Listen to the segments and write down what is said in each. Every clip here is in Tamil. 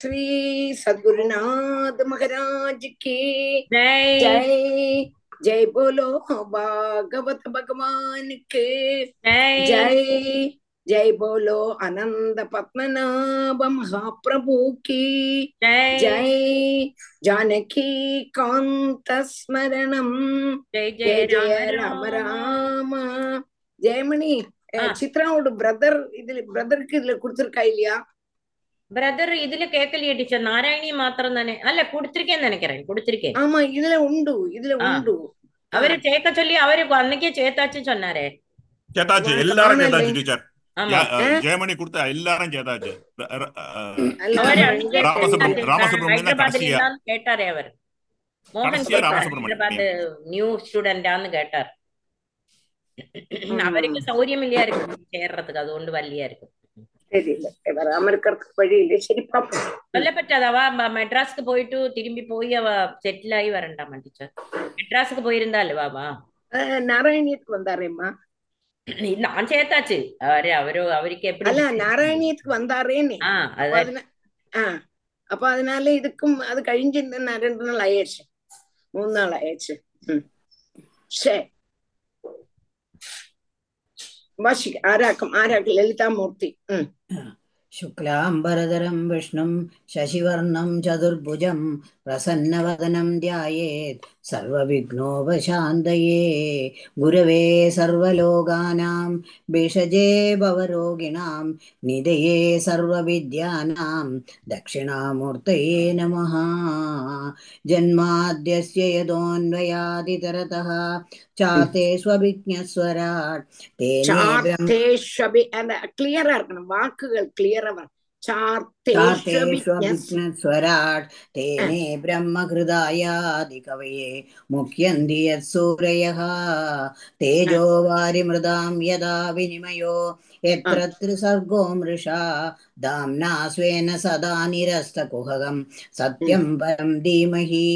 श्री सदगुरुनाथ महाराज की जय जय जय बोलो भागवत भगवान के जय जय जय बोलो आनंद पद्मनाभ महाप्रभु की जय जय जानकी कांत स्मरणम जय जय जय जय राम ராம ராம ஜெயமணி ஆ. அஹ், சித்ராவோட பிரதர் இதுல பிரதருக்கு இதுல கொடுத்திருக்கா இல்லையா பிரதர் இதுல கேட்கலையே டீச்சர் நாராயணி மாத்திரம் தானே அல்ல கொடுத்திருக்கேன்னு நினைக்கிறேன் கொடுத்திருக்கேன் ஆமா இதுல உண்டு இதுல ஆ. உண்டு அவரு சேர்க்க சொல்லி அவரு அன்னைக்கே சேர்த்தாச்சுன்னு சொன்னாரு ചേത്താച്ച് ഉവ്വ് എല്ലാരും കാണല്ലേ? ചേത്താച്ച് ടീച്ചർ ஆமா ജയമണി കൊടുത്ത എല്ലാരും ചേത്താച്ച് அல்ல, அவரு அவரு அன்னைக்கே ராமசுப்ரம்- சேர்த்தாச்சு. ராமசுப்ரமணியன் ஹைதராபாத்ல கடைசியா. இருந்தான்னு கேட்டாரே அவர் மோகன் கடைசியா கேட்டார் தெரியல. வராம இருக்கிறதுக்கு வழி இல்லை சரி பாப்போம். சொல்ல பറ്റാது அவ ம- மெட்ராஸ்க்கு போயிட்டு திரும்பி போய் அவ செட்டில் ஆகி வரண்டாமா டீச்சர் மெட்ராஸுக்கு போயிருந்தாள் வாவா நாராயணியத்துக்கு வந்தாரேம்மா. நான் சேர்த்தாச்சு. அவரு அவரு அவருக்கு எப்படி அல்ல நாராயணியத்துக்கு வந்தாரேன்னு. ஆ அப்ப அதனால இதுக்கும் அது கழிஞ்சு ரெண்டு நாள் ஆயிடுச்சு. மூணு நாள் ஆயிடுச்சு. சரி வாசிக்க ஆராக்கம் ஆராக்கம் லலிதாமூர்த்தி. ம். शुक्लाम्बरधरं विष्णुं शशिवर्णं चतुर्भुजं प्रसन्नवदनं ध्यायेत् सर्वविघ्नोपशान्तये गुरवे सर्वलोकानां भिषजे भवरोगिणां निधये सर्वविद्यानां दक्षिणामूर्तये नमः जन्माद्यस्य यदोऽन्वयादितरतः चाते स्वविज्ञस्वराट् तेने ब्रह्म சார்த்தேஷ்வபி அந்த கிளியரா இருக்கணும் வாக்குகள் கிளியரா வரும் तातेष्वभिज्ञस्वराट् तेने ब्रह्महृदायादिकवये मुह्यन्ति यत्सूरयः तेजो वारिमृदां यदा विनिमयो यत्र त्रिसर्गो मृषा दाम्ना स्वेन सदा निरस्तकुहगं सत्यं परं धीमहि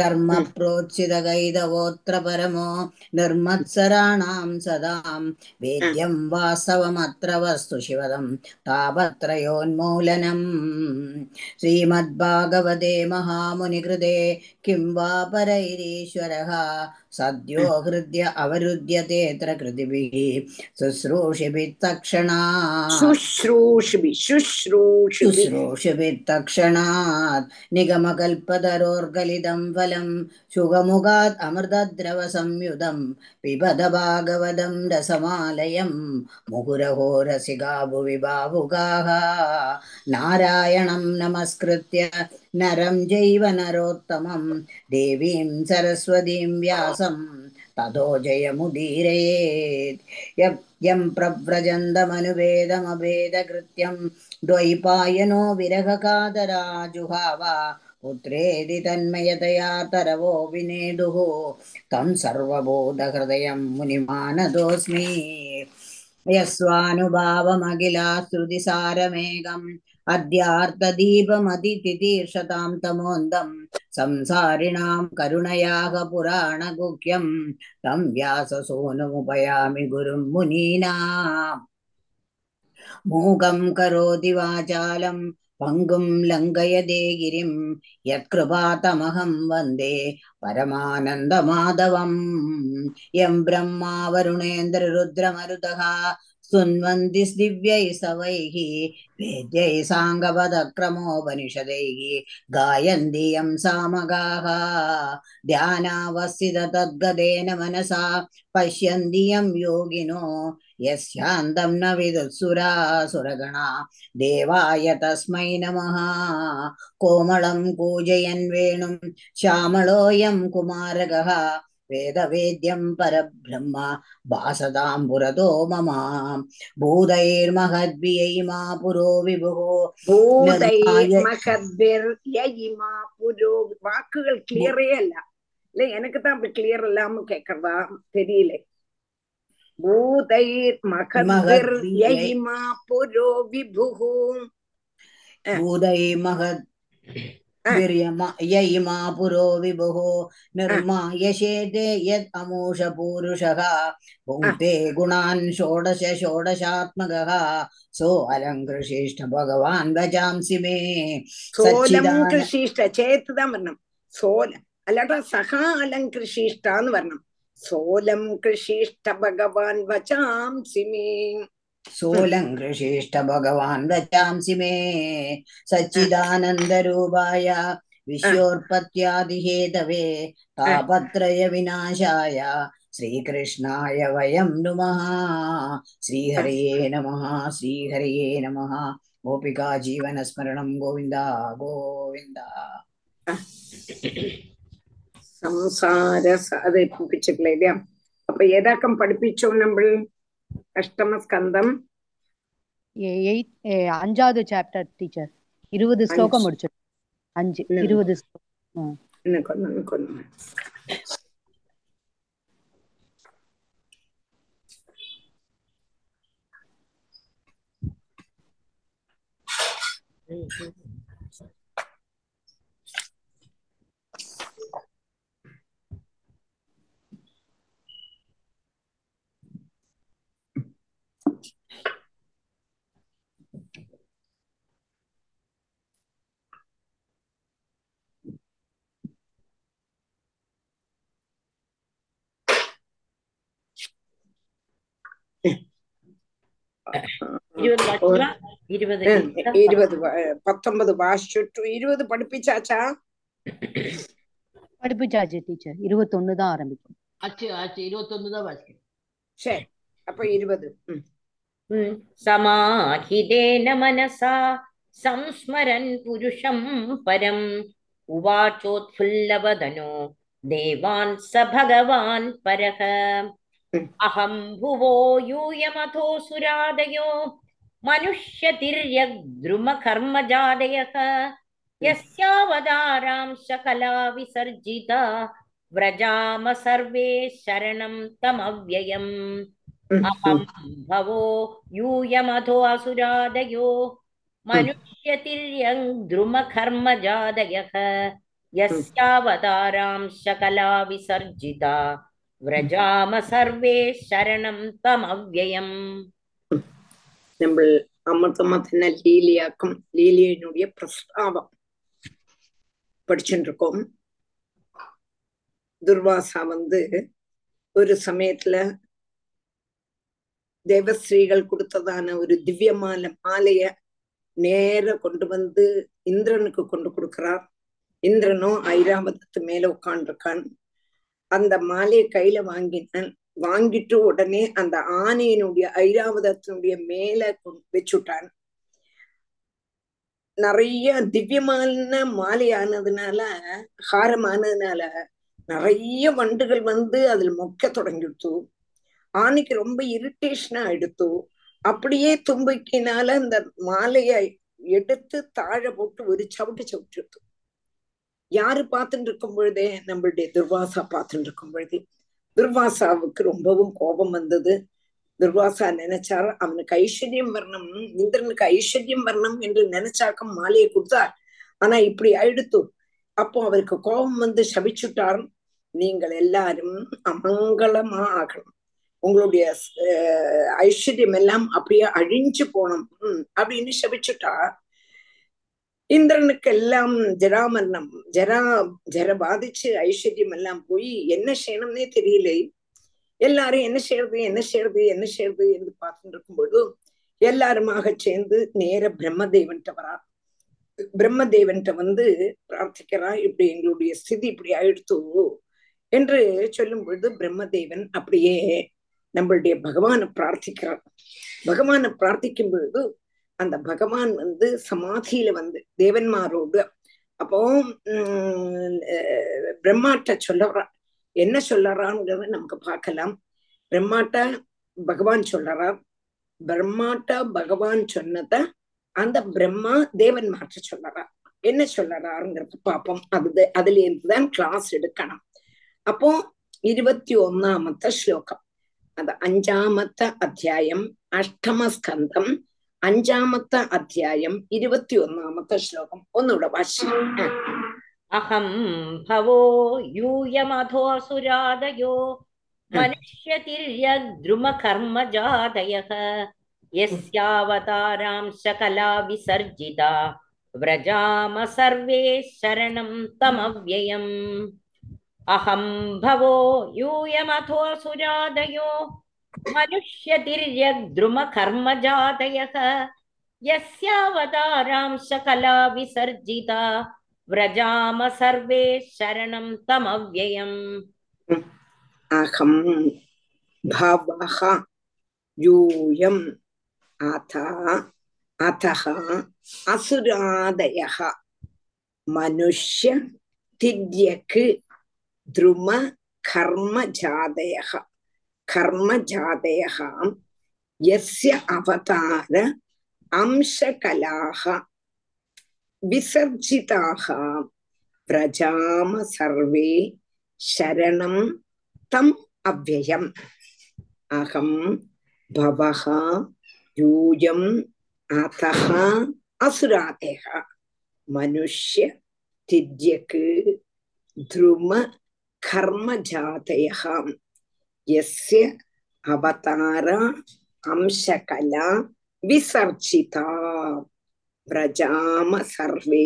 धर्मप्रोत्सितगैदवोऽत्र परमो निर्मत्सराणां सदां वेद्यं वास्तवमत्र वस्तु शिवदं तापत्रयोन्मूल तापत्रयोन्मूलनम् श्रीमद्भागवते महामुनिकृते किं वा परैरीश्वरः सद्योहृद्य अवरुध्यते यत्र कृतिभिः शुश्रूषिभित्तक्षणात् शुश्रूषिभिः शुश्रूषिभित्तक्षणात् निगमकल्पतरोर्गलिदं फलं शुगमुगात् अमृतद्रवसंयुधं पिबद भागवदं रसमालयं मुहुरहो रसिगाभुवि बाहुगाः नारायणं नमस्कृत्य नरं चैव नरोत्तमं देवीं सरस्वतीं व्यासं ततो जयमुदीरयेत् यं- यं प्रव्रजन्तमनुवेदमभेदकृत्यं द्वैपायनो विरहकातराजुहाव पुत्रेदि तन्मयतया तरवो विनेदुः तं सर्वबोधहृदयं मुनिमानतोऽस्मि यस्वानुभावमखिलाश्रुतिसारमेघम् अद्यार्तदीपमतितितीर्षतां तमोन्दं संसारिणां करुणयाः पुराणगुह्यं तं व्याससूनुमुपयामि गुरुं मुनीनाम् मूकं करोति वाचालं पङ्गुं लङ्घयते गिरिं यत्कृपातमहं वन्दे परमानन्दमाधवम् यं ब्रह्मा वरुणेन्द्ररुद्रमरुतः स्तुन्वन्ति दिव्यैः सवैः वेद्यैः साङ्गपदक्रमोपनिषदैः गायन्ति यं सामगाः ध्यानावस्थित तद्गतेन मनसा पश्यन्ति यं योगिनो यस्यान्तं न विदुत्सुरासुरगणा देवाय तस्मै नमः कोमलं कूजयन् वेणुं श्यामलोऽयं कुमारकः वेदवेद्यं परब्रह्म भासतां पुरतो मम भूतैर्महद्भियैमा पुरो विभुः பூதை நிர்மாய- மகத்பிர் யயிமா புரோ வாக்குகள் கிளியரே அல்ல இல்ல எனக்கு தான் அப்படி கிளியர் இல்லாம கேக்குறதா தெரியல பூதைர் மகத்பிர் மகத்பிர் யயிமா புரோ விபுகு भूतै महद् ஆ. वीर्यमा यै मा पुरो विभुः निर्माय शेते यत् अमूष पूरुषः भुङ्क्ते गुणान् षोडश षोडशात्मकः सो अलङ्कृशिष्ट भगवान् भजांसि मे സോലംകൃഷിഷ്ട ചേത്തുതാൻ വരണം സോല അല്ലാട്ടോ സഹാ അലംകൃഷിഷ്ട എന്ന് വരണം സോലം കൃഷിഷ്ട ഭഗവാൻ വചാംസി മേ सोऽलङ्कृशिष्ट भगवान् व्रजांसि मे सच्चिदानन्दरूपाय विश्वोत्पत्त्यादिहेतवे तापत्रयविनाशाय श्रीकृष्णाय वयं नुमः श्रीहरये नमः श्रीहरये नमः गोपिका जीवनस्मरणं गोविन्द गोविन्द സംസാര അത് പഠിപ്പിച്ചിട്ടില്ല ഇല്ല അപ്പൊ ഏതാക്കം പഠിപ്പിച്ചോ നമ്മൾ நம்ம அஷ்டம ஸ்கந்தம் எ- எயிட் எ- அஞ்சாவது சாப்டர் டீச்சர் இருபது ஸ்லோகம். முடிச்சிடும் அஞ்சு. இருபது ஸ்லோகம் ഇരുപത് പത്തൊമ്പത് പാസ് ചുറ്റു ഇരുപത് പഠിപ്പിച്ചാച്ചാ പഠിപ്പിച്ചാച്ചു ടീച്ചർ ഇരുപത്തൊന്ന് ആരംഭിക്കും അച്ഛാ അച്ഛാ ഇരുപത്തൊന്ന് தான் വായിക്കും അപ്പൊ ഇരുപത് സമാഹിതേന മനസാ സംസ്മരൻ പുരുഷം പരം ഉവാചോത്ഫുല്ലവദനോ ദേവാൻ സ ഭഗവാൻ പരഹ भगवान् परः Hmm. अहं भुवो यूयमथोऽसुरादयो मनुष्यतिर्यग्द्रुमकर्मजादयः यस्यावतारांश कला विसर्जिता व्रजाम सर्वे शरणं तमव्ययम् ம், अहं ம். भवो यूयमथो असुरादयो मनुष्यतिर्यं द्रुमकर्मजादयः यस्यावतारां सकला विसर्जिता விரஜாம சர்வே ശരണം തമവ്യയം നമ്മൾ അമൃതമത്തിന ലീലയാക്കും ലീലயினுடைய പ്രസ്താവം படிச்சுருக்கோம் துர்வாசா வந்து ஒரு சமயத்துல தேவஸ்ரீகள் கொடுத்ததான ஒரு திவ்யமான மாலைய நேர கொண்டு வந்து இந்திரனுக்கு கொண்டு கொடுக்கிறார் இந்திரனும் ஐராவதத்து மேல உட்காண்டிருக்கான் அந்த மாலையை கையில வாங்கினான் வாங்கிட்டு உடனே அந்த ஆனையினுடைய ஐராவதத்தினுடைய மேல வச்சுட்டான். நிறைய திவ்யமான மாலையானதுனால ஹாரமானதுனால நிறைய வண்டுகள் வந்து அதுல மொக்க தொடங்கிடுத்து ஆணைக்கு ரொம்ப இரிட்டேஷனா எடுத்து அப்படியே தும்பிக்கினால அந்த மாலையை எடுத்து தாழ போட்டு ஒரு சவுட்டு சவுட்டு யாரு பார்த்துட்டு இருக்கும் பொழுதே நம்மளுடைய துர்வாசா பார்த்துட்டு இருக்கும் பொழுது. துர்வாசாவுக்கு ரொம்பவும் கோபம் வந்தது. துர்வாசா நினைச்சார் அவனுக்கு ஐஸ்வர்யம் வரணும். இந்திரனுக்கு ஐஸ்வர்யம் வரணும் என்று நினைச்சாக்கம் மாலையை கொடுத்தார். ஆனா இப்படி ஆயிடுத்து. அப்போ அவருக்கு கோபம் வந்து சபிச்சுட்டார். நீங்கள் எல்லாரும் அமங்கலமா ஆகணும். உங்களுடைய அஹ், ஐஸ்வர்யம் எல்லாம் அப்படியே அழிஞ்சு போனோம் உம், அப்படின்னு சபிச்சுட்டா இந்திரனுக்கு எல்லாம் ஜராமரணம் ஜரா ஜர பாதிச்சு ஐஸ்வர்யம் எல்லாம் போய் என்ன செய்யணும்னே தெரியல. எல்லாரும் என்ன செய்யறது என்ன செய்யறது என்ன செய்யறது என்று பார்த்துட்டு இருக்கும்போது எல்லாருமாக சேர்ந்து நேர பிரம்மதேவன்ட்ட வரா. பிரம்மதேவன்ட்ட வந்து பிரார்த்திக்கிறா இப்படி எங்களுடைய ஸ்திதி இப்படி ஆயிடுத்து என்று சொல்லும் பொழுது பிரம்மதேவன் அப்படியே நம்மளுடைய பகவானை பிரார்த்திக்கிறார் பகவானை பிரார்த்திக்கும் பொழுது அந்த பகவான் வந்து சமாதியில வந்து தேவன்மாரோடு. அப்போ உம் பிரம்மாட்ட சொல்லறா என்ன சொல்லறாங்கிறத நமக்கு பார்க்கலாம். பிரம்மாட்ட பகவான் சொல்லறார் பிரம்மாட்ட பகவான் சொன்னத அந்த பிரம்மா தேவன் மாற்ற சொல்லறா என்ன சொல்லறாருங்கிறது பார்ப்போம். அது அதுல இருந்துதான் கிளாஸ் எடுக்கணும். அப்போ இருபத்தி ஒன்னாமத்த ஸ்லோகம். அது அஞ்சாமத்த அத்தியாயம் அஷ்டமஸ்கந்தம் ஸ்கந்தம் അഞ്ചാമത്തെ അധ്യായം ഇരുപത്തിയൊന്നാമത്തെ ശ്ലോകം. ഒന്നുകൂടെ വാശി. അഹം ഭവോ യൂയമധോസുരാതയോ മനുഷ്യതിര്യദ്രുമകർമ്മജാതയ യസ്യാവതാരാം ശകലാ വിസർജിത. വ്രജാമ സർവേ ശരണം തമവ്യയം. അഹം ഭവോ യൂയമധോസുരാതയോ मनुष्यतिर्यद्रुमकर्मजातयः यस्यावतारांश कला विसर्जिता व्रजाम सर्वे शरणं तमव्ययम् अहं भवः यूयम् अथ अतः असुरादयः मनुष्य तिर्यक् द्रुम कर्मजादयः கர்மஜாதயாம் எஸ்ய அவதார அம்சகலாக விசர்ஜிதாக பிரஜாம சர்வே சரணம் தம் அவ்வயம் அகம் பவகா யூயம் அதக அசுராதேக மனுஷ்ய தித்யக்கு த்ரும கர்மஜாதயாம் യസ്യ അവതാര അംശകല വിസർജിത വ്രജാമ സർവേ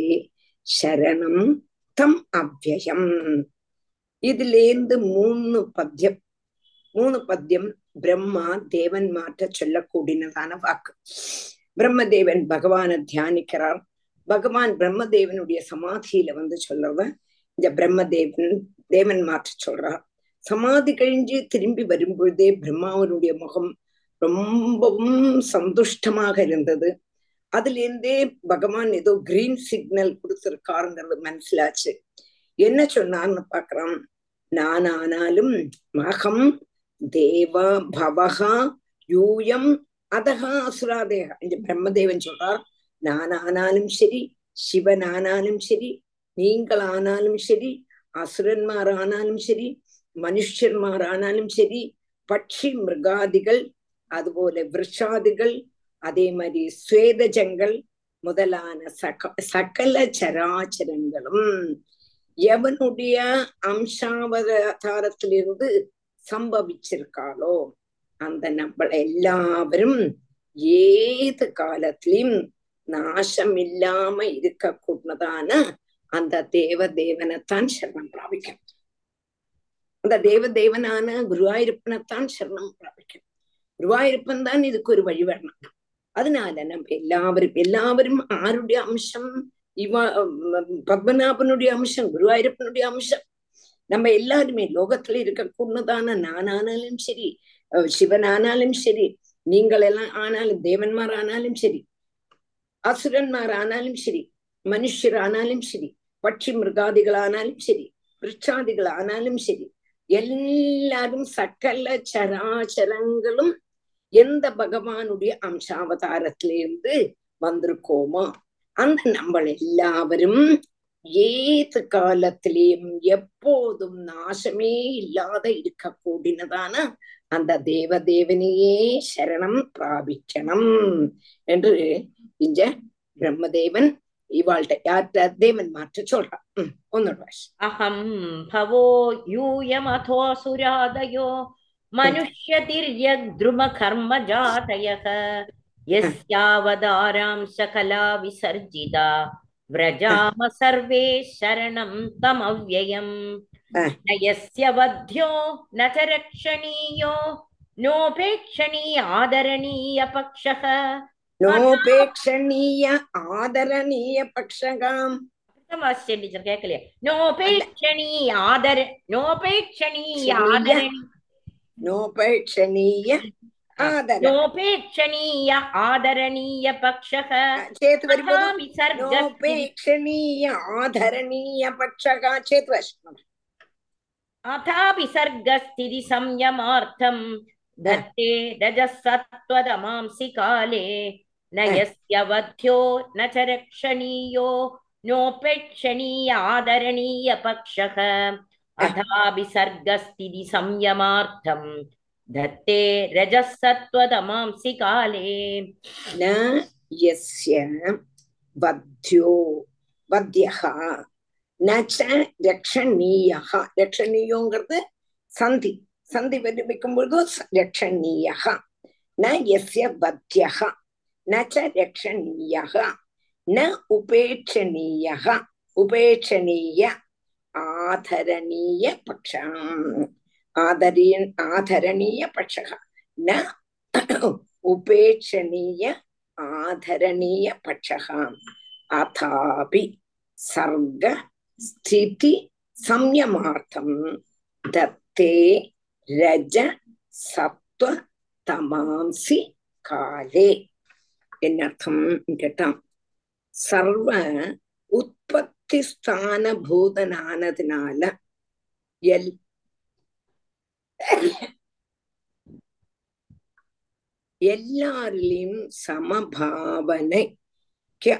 ശരണം தம் அவ்யயம் இதுலேந்து மூணு பத்தியம் மூணு பத்தியம் பிரம்மா தேவன் மாற்ற சொல்லக்கூடியதான வாக்கு பிரம்மதேவன் பகவானை தியானிக்கிறார் பகவான் பிரம்மதேவனுடைய சமாதியில வந்து சொல்றத இந்த பிரம்மதேவன் தேவன் மாற்ற சொல்றார் சமாதி கழிஞ்சு திரும்பி வரும்பொழுதே பிரம்மாவனுடைய முகம் ரொம்பவும் சந்துஷ்டமாக இருந்தது. அதுல இருந்தே பகவான் ஏதோ கிரீன் சிக்னல் கொடுத்திருக்காருங்கிறது மனசிலாச்சு. என்ன சொன்னார்னு பாக்குறோம் நான் ஆனாலும் மகம் தேவா பவகா யூயம் அதகா அசுராதேகா இந்த பிரம்மதேவன் சொல்றார் நான் ஆனாலும் சரி சிவன் ஆனாலும் சரி நீங்கள் ஆனாலும் சரி அசுரன்மார் ஆனாலும் சரி மனுஷர்மாரானாலும் சரி பட்சி மிருகாதிகள் அதுபோல விருஷாதிகள் அதே மாதிரி சுவேதஜங்கள் முதலான சக சகல சராச்சரங்களும் எவனுடைய அம்சாவதாரத்திலிருந்து சம்பவிச்சிருக்காளோ அந்த நம்மள எல்லாவரும் ஏது காலத்திலும் நாசம் இல்லாம இருக்க கூடதான அந்த தேவ தேவனைத்தான் சரணம் பிராபிக்கணும் அந்த தேவ தேவனான குருவாயிருப்பனைத்தான் சரணம் பிரார்த்திக்கணும் குருவாயிருப்பன் தான் இதுக்கு ஒரு வழிவரணம் அதனால நம்ம எல்லாவரும் எல்லாவரும் ஆருடைய அம்சம் இவா பத்மநாபனுடைய அம்சம் குருவாயிருப்பனுடைய அம்சம் நம்ம எல்லாருமே லோகத்துல இருக்கக்கூடதான நானானாலும் சரி சிவன் ஆனாலும் சரி நீங்கள் எல்லாம் ஆனாலும் தேவன்மார் ஆனாலும் சரி அசுரன்மார் ஆனாலும் சரி மனுஷர் ஆனாலும் சரி பட்சி மிருகாதிகள் ஆனாலும் சரி விருட்சாதிகள் ஆனாலும் சரி எல்லாரும் சகல சராச்சரங்களும் எந்த பகவானுடைய அம்சாவதாரத்திலிருந்து வந்திருக்கோமோ அந்த நம்ம எல்லாவரும் ஏது காலத்திலேயும் எப்போதும் நாசமே இல்லாத இருக்க கூடினதான அந்த தேவ தேவனையே சரணம் பிராபிக்கணும் என்று இங்க பிரம்மதேவன் இவாள்கிட்ட யார்கிட்ட தேவன் மாற்ற சொல்றான் உம் ஒன்னோட अहं भवो यूयमथोऽसुरादयो मनुष्यतिर्यद्रुमकर्मजातयः यस्यावदारां सकला विसर्जिता व्रजाम सर्वे शरणं तमव्ययम् न यस्य वध्यो न च रक्षणीयो नोपेक्षणीय आदरणीय पक्षः நோபேக்ஷணீய ஆதரணீய பக்ஷகாம் வாசிச்சே டீச்சர் கேட்கலையா நோபேட்சணீய ஆதர நோபேட்சணீய ஆதரணி நோபேக்ஷணீய ஆதர नोपेक्षणीय आदरणीय पक्षः சேத்து வரும்போது तथा विसर्गस्ति நோபேக்ஷணீய ஆதரணீய பக்ஷகா சேத்து வசனம் अथा विसर्गस्थिति संयमार्थम् धत्ते रजः सत्त्वदमांसि काले न यस्य वध्यो न च रक्षणीयो नोपेक्षणीय आदरणीय पक्षः अथा विसर्गस्थिति संयमार्थम् धत्ते रजः सत्त्वतमांसि काले न यस्य वध्यो वध्यः न च ரக்ஷணீயः ரக்ஷணீயோங்கிறது சந்தி சந்தி வரி வைக்கும் பொழுது ச- ரக்ஷணீயः ந यस्य वध्यः நச்ச ரக்ஷணீயக ந உபேட்சணீயக உபேட்சணீய ஆதரணீய பட்சம். ஆதரிய ஆதரணீய பட்சக. ந உபேட்சணீய ஆதரணீய பட்சக. அதாபி சர்க ஸ்திதி சம்யமார்த்தம். தத்தே ரஜ சத்வ தமாம்சி காலே. എന്നർത്ഥം കേട്ടാം സർവ ഉത്പത്തി സ്ഥാനഭൂതനാനതിനാല എൽ எல்லாரிலையும் சமபாவனைக்கு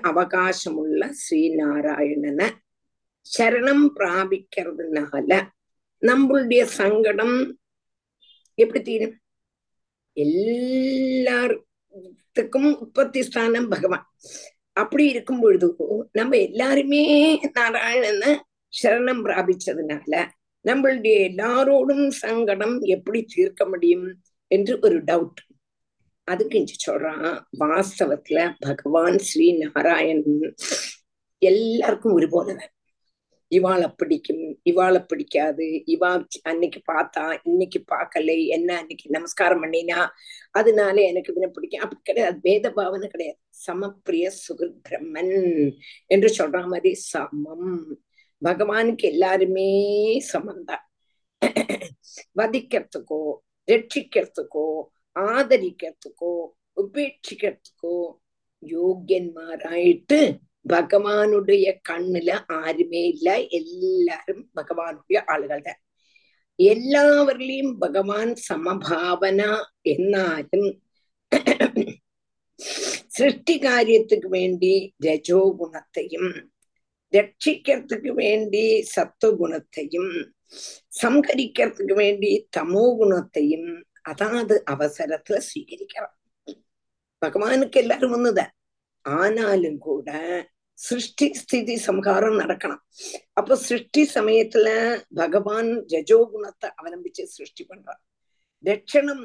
அவகாசமுள்ள ஸ்ரீநாராயணனை சரணம் பிராபிக்கிறதுனால நம்மளுடைய சங்கடம் எப்படி தீரும் எல்லாத்துக்கும் உற்பத்தி ஸ்தானம் பகவான். அப்படி இருக்கும் பொழுது நம்ம எல்லாருமே நாராயணனை சரணம் பிராபிச்சதுனால நம்மளுடைய எல்லாரோடும் சங்கடம் எப்படி தீர்க்க முடியும் என்று ஒரு டவுட் அதுக்கு இங்க சொல்றான் வாஸ்தவத்துல பகவான் ஸ்ரீ நாராயணன் எல்லாருக்கும் ஒரு போலவன் இவாளை பிடிக்கும் இவாளை பிடிக்காது இவா அன்னைக்கு பார்த்தா இன்னைக்கு பார்க்கலை என்ன அன்னைக்கு நமஸ்காரம் பண்ணினா அதனால எனக்கு இவனை பிடிக்கும். அப்படி கிடையாது. பேத பாவனை கிடையாது. சமப்பிரிய சுகிருத் பிரம்மன் என்று சொல்ற மாதிரி சமம். பகவானுக்கு எல்லாருமே சமந்தான் வதிக்கிறதுக்கோ ரட்சிக்கிறதுக்கோ ஆதரிக்கிறதுக்கோ உபேட்சிக்கிறதுக்கோ யோகியன்மாராயிட்டு பகவானுடைய கண்ணுல ஆருமே இல்ல எல்லாரும் பகவானுடைய ஆளுகள் தான் எல்லாவரிலையும் பகவான் சமபாவனா എന്നാലും சிருஷ்டி காரியத்துக்கு வேண்டி ரஜோ குணத்தையும் ரட்சிக்கிறதுக்கு வேண்டி சத்துவகுணத்தையும் சம்ஹரிக்கிறதுக்கு வேண்டி தமோ குணத்தையும் அதாவது அவசரத்துல സ്വീകരിക്കണം பகவானுக்கு எல்லாரும் ஒண்ணுதான் ஆனாலும் கூட சிருஷ்டி ஸ்திதி சம்ஹாரம் நடக்கணும். அப்போ சிருஷ்டி சமயத்துல பகவான் ரஜோகுணத்தை அவலம்பிச்சு சிருஷ்டி பண்றான் ரட்சணம்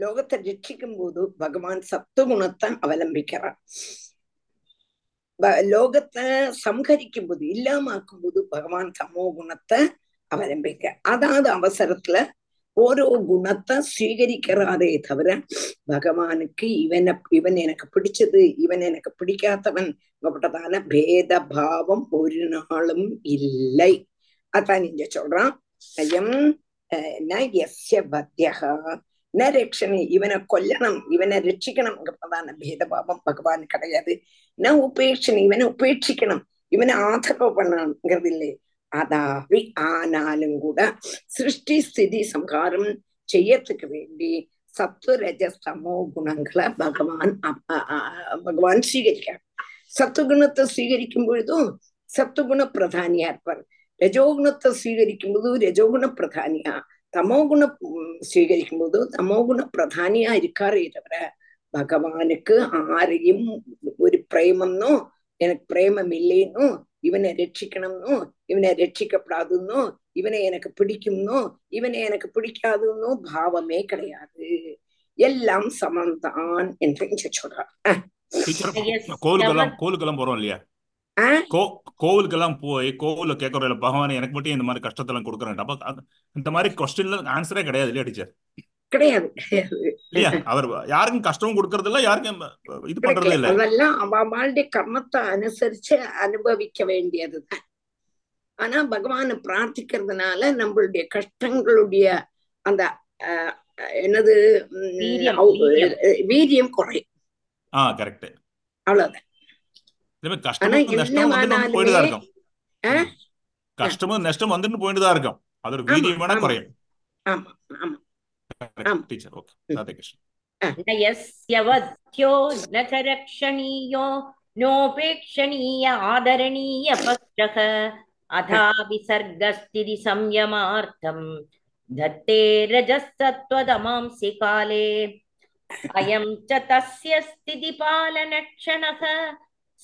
லோகத்தை ரட்சிக்கும் போது பகவான் சத்துவகுணத்தை அவலம்பிக்கிறான் லோகத்தை சம்ஹரிக்கும் போது இல்லாம ஆக்கும் போது பகவான் சமோ குணத்தை அவலம்பிக்க அதாவது அவசரத்துல ஓரோ குணத்தை சுவீகரிக்கிறாரே தவிர பகவானுக்கு இவனை இவன் எனக்கு பிடிச்சது இவன் எனக்கு பிடிக்காதவன் அப்படிதான பேத பாவம் ஒரு நாளும் இல்லை. அதான் இங்க சொல்றான். அயம் எஸ்ய பத்தியகா ந ரட்சணி இவனை கொல்லணும் இவனை ரட்சிக்கணும் அப்படிதான பேதபாவம் பகவான் கிடையாது. ந உபேட்சணி இவனை உபேட்சிக்கணும் இவனை ஆதரவு பண்ணணுங்கிறது இல்லையே அதாவது ஆனாலும் கூட சிருஷ்டி ஸ்திதி சம்காரம் செய்யறதுக்கு வேண்டி சத்வரஜமோ குணங்களை பகவான் பகவான் ஸ்வீகரிக்கிறார் சத்துகுணத்தை ஸ்வீகரிக்கும் பொழுதும் சத்துகுண பிரதானியா இருப்பார் ரஜோகுணத்தை ஸ்வீகரிக்கும் போது ரஜோகுண பிரதானியா தமோகுண ஸ்வீகரிக்கும் போது தமோகுண பிரதானியா இருக்காரே தவிர பகவானுக்கு ஆரையும் ஒரு பிரேமம்னும் எனக்கு பிரேமம் இல்லைன்னும் இவனை ரட்சிக்கணும்னோ இவனை ரட்சிக்கப்படாதுன்னோ இவனை எனக்கு பிடிக்கும்னோ இவனை எனக்கு பிடிக்காதுன்னோ பாவமே கிடையாது. எல்லாம் சமம்தான் என்று சொல்றார். கோவிலுக்கெல்லாம் கோவிலுக்கெல்லாம் போறோம் இல்லையா? கோ கோவிலுக்கெல்லாம் போய் கோவில கேட்கறோம் இல்ல பகவான் எனக்கு மட்டும் இந்த மாதிரி கஷ்டத்தெல்லாம் கொடுக்குறேன் அப்ப இந்த மாதிரி கொஸ்டின்ல ஆன்சரே கிடையாது இல்லையா டீச்சர் கிடையாது. அவர் யாருக்கும் கஷ்டமும் கொடுக்கறது இல்ல யாருக்கும் இது பண்றது இல்ல. அதெல்லாம் அவளுடைய கர்மத்தை அனுசரிச்சு அனுபவிக்க வேண்டியதுதான். ஆனா பகவானை பிரார்த்திக்கிறதுனால நம்மளுடைய கஷ்டங்களுடைய அந்த என்னது வீரியம் குறையும். ஆ கரெக்ட் அவ்வளவுதான். கஷ்டமும் நஷ்டம் வந்துட்டு போயிட்டு தான் இருக்கும். அதோட வீரியம் வேணா குறையும். ஆமா ஆமா. टीचर ओके राधे कृष्ण न नोपेक्षणीय आदरणीय पक्षः अथा विसर्गस्थिति संयमार्थम् धत्ते रजसत्त्वदमांसि काले अयं च तस्य स्थितिपालनक्षणः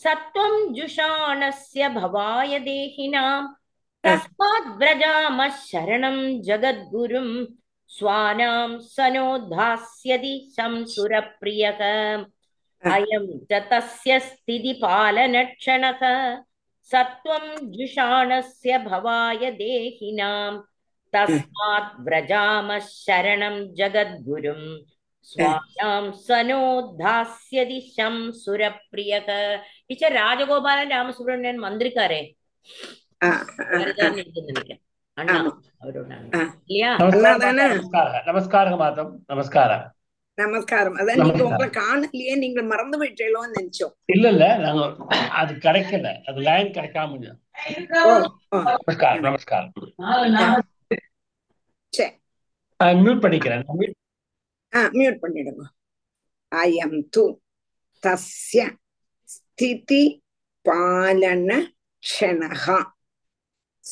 सत्त्वं जुषाणस्य भवाय देहिनां तस्माद् शरणं जगद्गुरुम् स्वानां सनोद्धास्यति शंसुरप्रियः अयं च तस्य स्थितिपालनक्षणः सत्त्वं जुषाणस्य भवाय देहिनां तस्मात् व्रजामः शरणं जगद्गुरुं स्वानां सनोद्धास्यति शंसुरप्रियः ടീച്ചർ രാജഗോപാലൻ രാമസുബ്രഹ്മണ്യൻ മന്ത്രിക്കാരെ அண்ணா அவரோட இல்லையா? நமஸ்காரம் மாதம். நமஸ்காரம். நமஸ்காரம். அதான் நீங்க உங்களை காணலையே நீங்க மறந்து விட்டீங்களோன்னு நினைச்சோம். இல்ல இல்ல நாங்க அது கிடைக்கல. அது லைன் கிடைக்காம நமஸ்காரம் நமஸ்காரம். மியூட்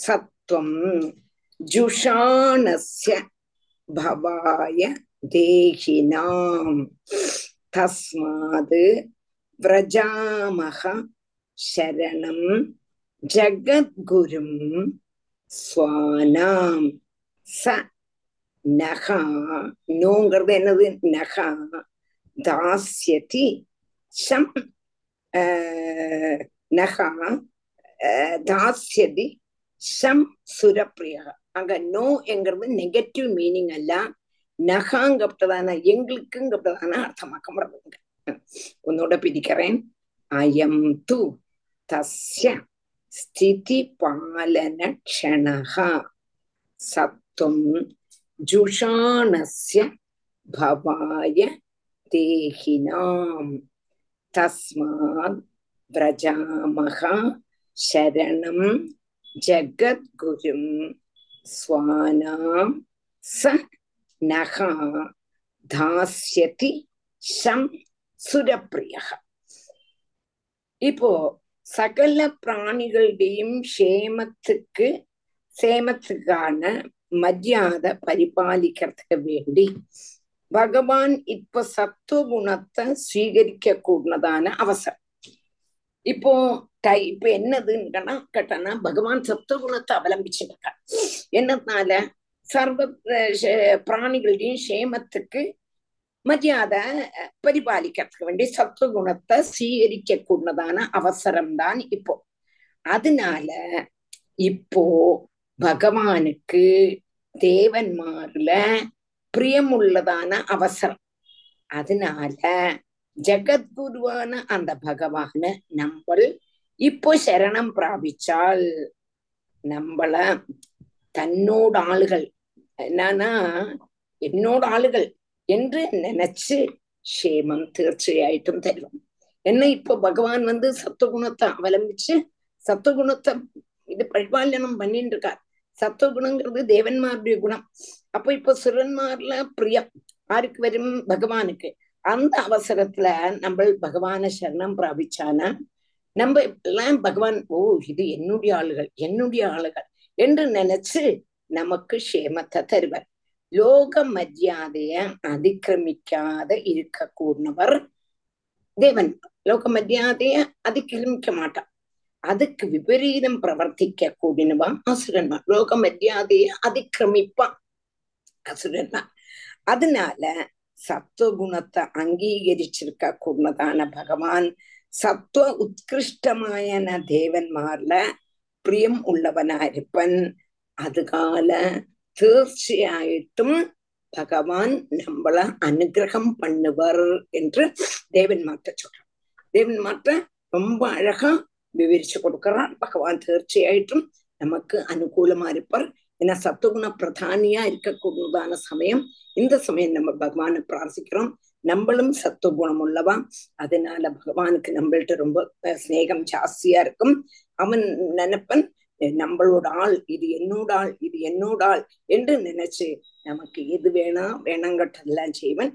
சத் சத்வம் ஜுஷாணஸ்ய பவாய தேகினாம் தஸ்மாத் व्रजामः शरणं जगद्गुरुं स्वानां ச நகா நோங்கிறது என்னது நகா தாஸ்யதி சம் ஆஹ், நகா ஆஹ், தாஸ்யதி சம் சுரப்பிரியா. அங்க நோ என்கிறது நெகட்டிவ் மீனிங் அல்ல. நகாங்கப்பட்டதான எங்களுக்குங்கப்பட்டதான அர்த்தமாக்கப்படுறதுங்க உன்னோட பிரிக்கிறேன். அயம் து. தஸ்ய ஸ்திதி பாலன க்ஷணஹ. சத்தும் ஜுஷாணஸ்ய பவாய தேகினாம். தஸ்மாத் பிரஜாமகா சரணம் ജഗദ്ഗുരും സ്വാനാം സ നഖ ധാസ്യതി ശം സുരപ്രിയ இப்போ சகல பிராணிகளுடையும் க்ஷேமத்துக்கு சேமத்துக்கான மரியாதை பரிபாலிக்கிறதுக்கு வேண்டி பகவான் இப்ப சத்துவகுணத்தை ஸ்வீகரிக்க கூடதான அவசரம் இப்போ டை இப்ப என்னதுன்னா கேட்டனா பகவான் சத்துவகுணத்தை அவலம்பிச்சுருக்க என்னதுனால சர்வ அஹ், சேமத்துக்கு மரியாதை பரிபாலிக்கிறதுக்கு வேண்டி சத்துவகுணத்தை சீகரிக்க கூடதான அவசரம் தான் இப்போ. அதனால இப்போ பகவானுக்கு தேவன்மார்ல பிரியமுள்ளதான அவசரம். அதனால ஜெகத்குருவான அந்த பகவான நம்ம இப்போ சரணம் பிராபிச்சால் நம்மள தன்னோட ஆளுகள் என்னன்னா என்னோட ஆளுகள் என்று நினைச்சு க்ஷேமம் தீர்ச்சையாயிட்டும் தருவோம் என்ன இப்போ பகவான் வந்து சத்துவகுணத்தை அவலம்பிச்சு சத்துவகுணத்தை இது பரிபாலனம் பண்ணிட்டு இருக்கார் சத்துவகுணங்கிறது தேவன்மாருடைய குணம். அப்ப இப்போ சுரன்மார்ல பிரியம் யாருக்கு வரும்? பகவானுக்கு. அந்த அவசரத்துல நம்ம பகவான சரணம் பிராபிச்சானா நம்ம எல்லாம் பகவான் ஓ இது என்னுடைய ஆளுகள் என்னுடைய ஆளுகள் என்று நினைச்சு நமக்கு க்ஷேமத்தை தருவர். லோக மரியாதைய அதிக்கிரமிக்காத இருக்க கூடவர் தேவன். லோக மரியாதைய அதிக்கிரமிக்க மாட்டான். அதுக்கு விபரீதம் பிரவர்த்திக்க கூடினவா அசுரன்மான் லோக மரியாதைய அதிக்கிரமிப்பான் அசுரன்மான் அதனால சத்துவகுணத்தை அங்கீகரிச்சிருக்க கூடதான பகவான் சத்துவ உத்கிருஷ்டமாயன தேவன்மார்ல பிரியம் உள்ளவனா இருப்பன் அதுகால தீர்ச்சியாயிட்டும் பகவான் நம்மள அனுகிரகம் பண்ணுவர் என்று தேவன் மாற்ற சொல்றான். தேவன் ரொம்ப அழகா விவரிச்சு கொடுக்கிறான். பகவான் தீர்ச்சியாயிட்டும் நமக்கு அனுகூலமா இருப்பார். ஏன்னா சத்துகுண பிரதானியா இருக்கக்கூடியதான சமயம். இந்த சமயம் நம்ம பகவானை பிரார்த்திக்கிறோம். நம்மளும் சத்துவகுணம் உள்ளவா? அதனால பகவானுக்கு நம்மள்கிட்ட ரொம்ப சிநேகம் ஜாஸ்தியா இருக்கும். அவன் நினைப்பன் நம்மளோட ஆள் இது என்னோட ஆள் இது என்னோட ஆள் என்று நினைச்சு நமக்கு எது வேணா வேணாங்கட்டெல்லாம் செய்வன்.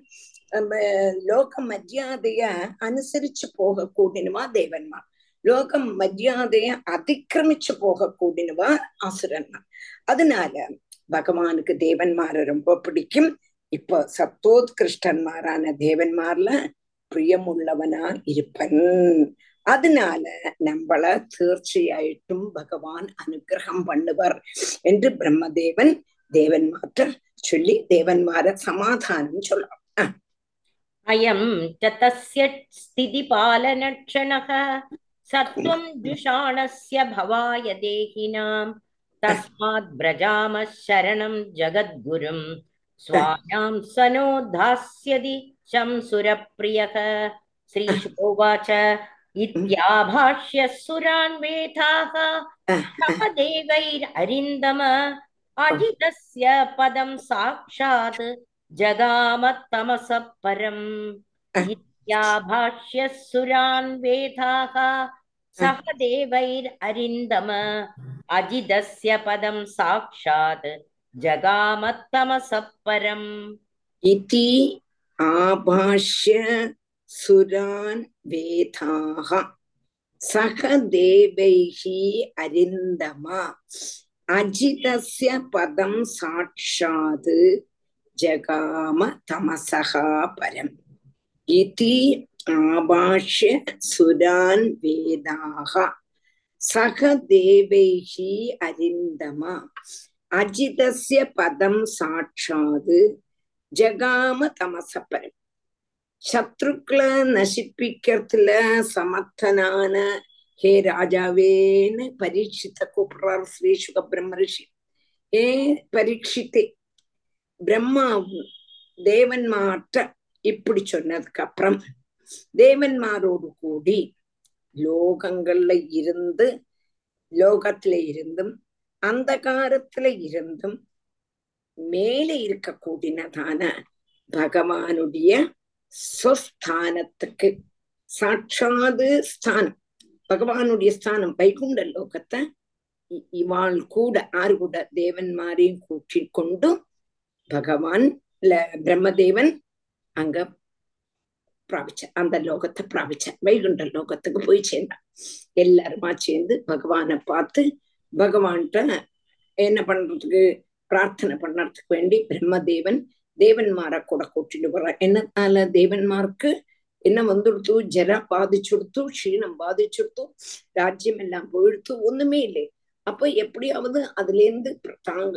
நம்ம லோக மரியாதைய அனுசரிச்சு போக கூடினவா தேவன்மா. லோகம் மரியாதைய அதிக்கிரமிச்சு போக கூடினவா அசுரன்மா. அதனால பகவானுக்கு தேவன்மார ரொம்ப பிடிக்கும். இப்ப சப்தோத்கிருஷ்டன்மாரான தேவன்மார்ல பிரியமுள்ளவனா இருப்பன். அதனால நம்மள தீர்ச்சியாயிட்டும் பகவான் அனுகிரகம் பண்ணுவர் என்று பிரம்மதேவன் தேவன்மாற்ற சொல்லி தேவன்மார சமாதானம் சொல்லலாம் அயம் ஸ்திதிபாலனக்ஷணக சத்வம் ஜுஷாணஸ்ய பவாய தேகினாம். தஸ்மாத் பிரஜாம சரணம் ஜகத்குரும். स्वायां स नो धास्यति शंसुरप्रियः श्रीशुकोवाच इत्याभाष्य सुरान्वेताः सह देवैररिन्दम अजितस्य पदं साक्षात् जगामत्तमसः परम् इत्याभाष्य सुरान्वेताः सह देवैररिन्दम अजितस्य पदं साक्षात् जगामत्तमसः परम् इति आभाष्य सुरान् वेदाः सह देवैः अरिन्दम अजितस्य पदं साक्षात् जगाम तमसः परम् इति आभाष्य सुरान् वेदाः सह देवैः अरिन्दम அஜிதசிய பதம் சாட்சாது ஜகாம தமசப்பரன் சத்ருக்களை நசிப்பிக்கிறதுல சமர்த்தனான ஹே ராஜாவேன்னு பரீட்சித்த கூப்பிடுறார் ஸ்ரீ சுக பிரம்மரிஷி ஏ பரீட்சித்தே பிரம்மா தேவன்மார்ட்ட இப்படி சொன்னதுக்கு அப்புறம் தேவன்மாரோடு கூடி லோகங்கள்ல இருந்து லோகத்துல இருந்தும் அந்த காலத்துல இருந்தும் மேலே இருக்க கூடினதான பகவானுடைய ஸ்வஸ்தானத்துக்கு சாட்சாது ஸ்தானம். பகவானுடைய ஸ்தானம் வைகுண்ட லோகத்தை இவாள் கூட ஆறு கூட தேவன்மாரையும் கூட்டி கொண்டு பகவான் பிரம்மதேவன் அங்க பிராபிச்ச அந்த லோகத்தை பிராபிச்ச வைகுண்ட லோகத்துக்கு போய் சேர்ந்தான். எல்லாருமா சேர்ந்து பகவான பார்த்து பகவான்கிட்ட என்ன பண்றதுக்கு? பிரார்த்தனை பண்ணறதுக்கு வேண்டி பிரம்மதேவன் தேவன்மார கூட கூட்டிட்டு போறார் என்னனால தேவன்மாருக்கு என்ன வந்துடுத்து? ஜர பாதிச்சுடுத்து க்ஷீணம் பாதிச்சுடுத்து ராஜ்யம் எல்லாம் போயிடுத்து ஒண்ணுமே இல்லை. அப்ப எப்படியாவது அதுல இருந்து தாங்க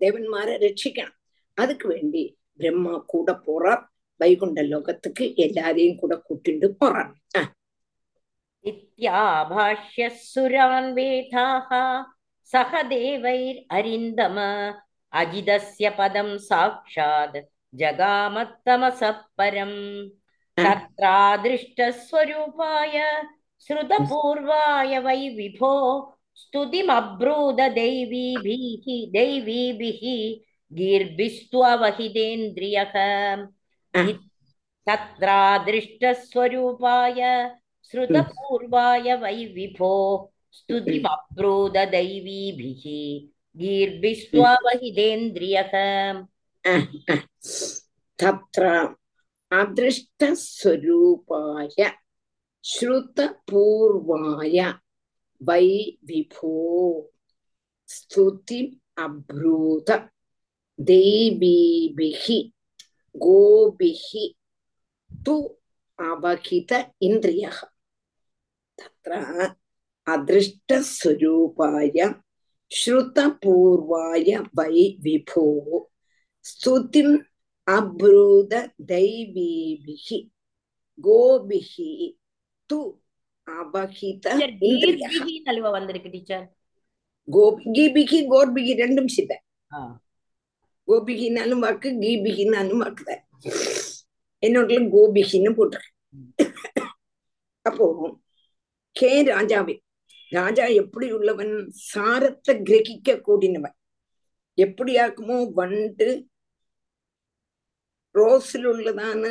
தேவன்மாரை ரட்சிக்கணும். அதுக்கு வேண்டி பிரம்மா கூட போறார் வைகுண்ட லோகத்துக்கு எல்லாரையும் கூட கூட்டிட்டு போறார் इत्याभाष्य सुरान् वेदाः सह देवैररिन्दम अजिदस्य पदं साक्षात् जगामत्तमसः परम् तत्रादृष्टस्वरूपाय श्रुतपूर्वाय वै विभो स्तुतिमब्रूद दैवीभिः दैवीभिः गीर्भिस्त्ववहितेन्द्रियः तत्रादृष्टस्वरूपाय श्रुतपूर्वाय वै विभो स्तुतिमब्रूद दैवीभिः गीर्भिस्त्ववहितेन्द्रियः। तत्र अदृष्टस्वरूपाय श्रुतपूर्वाय वै विभो स्तुतिम् अब्रूत देवीभिः गोभिः तु अवहित इन्द्रियः। तत्र अदृष्टस्वरूपाय श्रुतपूर्वाय वै विभो स्तुतिम् अब्रूद दैवीभिः गोभिः तु அவகித நழுவ வந்திருக்கு டீச்சர் கீபிகி கோர்பிகி ரெண்டும் சித்த கோபிகினாலும் வாக்கு கீபிகினாலும் வாக்குதான் என்னோட கோபிகின்னு போட்டிருக்கேன் அப்போ கே ராஜாவே ராஜா எப்படி உள்ளவன்? சாரத்தை கிரகிக்க கூடினவன். எப்படியாக்குமோ வண்டு ரோஸில் உள்ளதான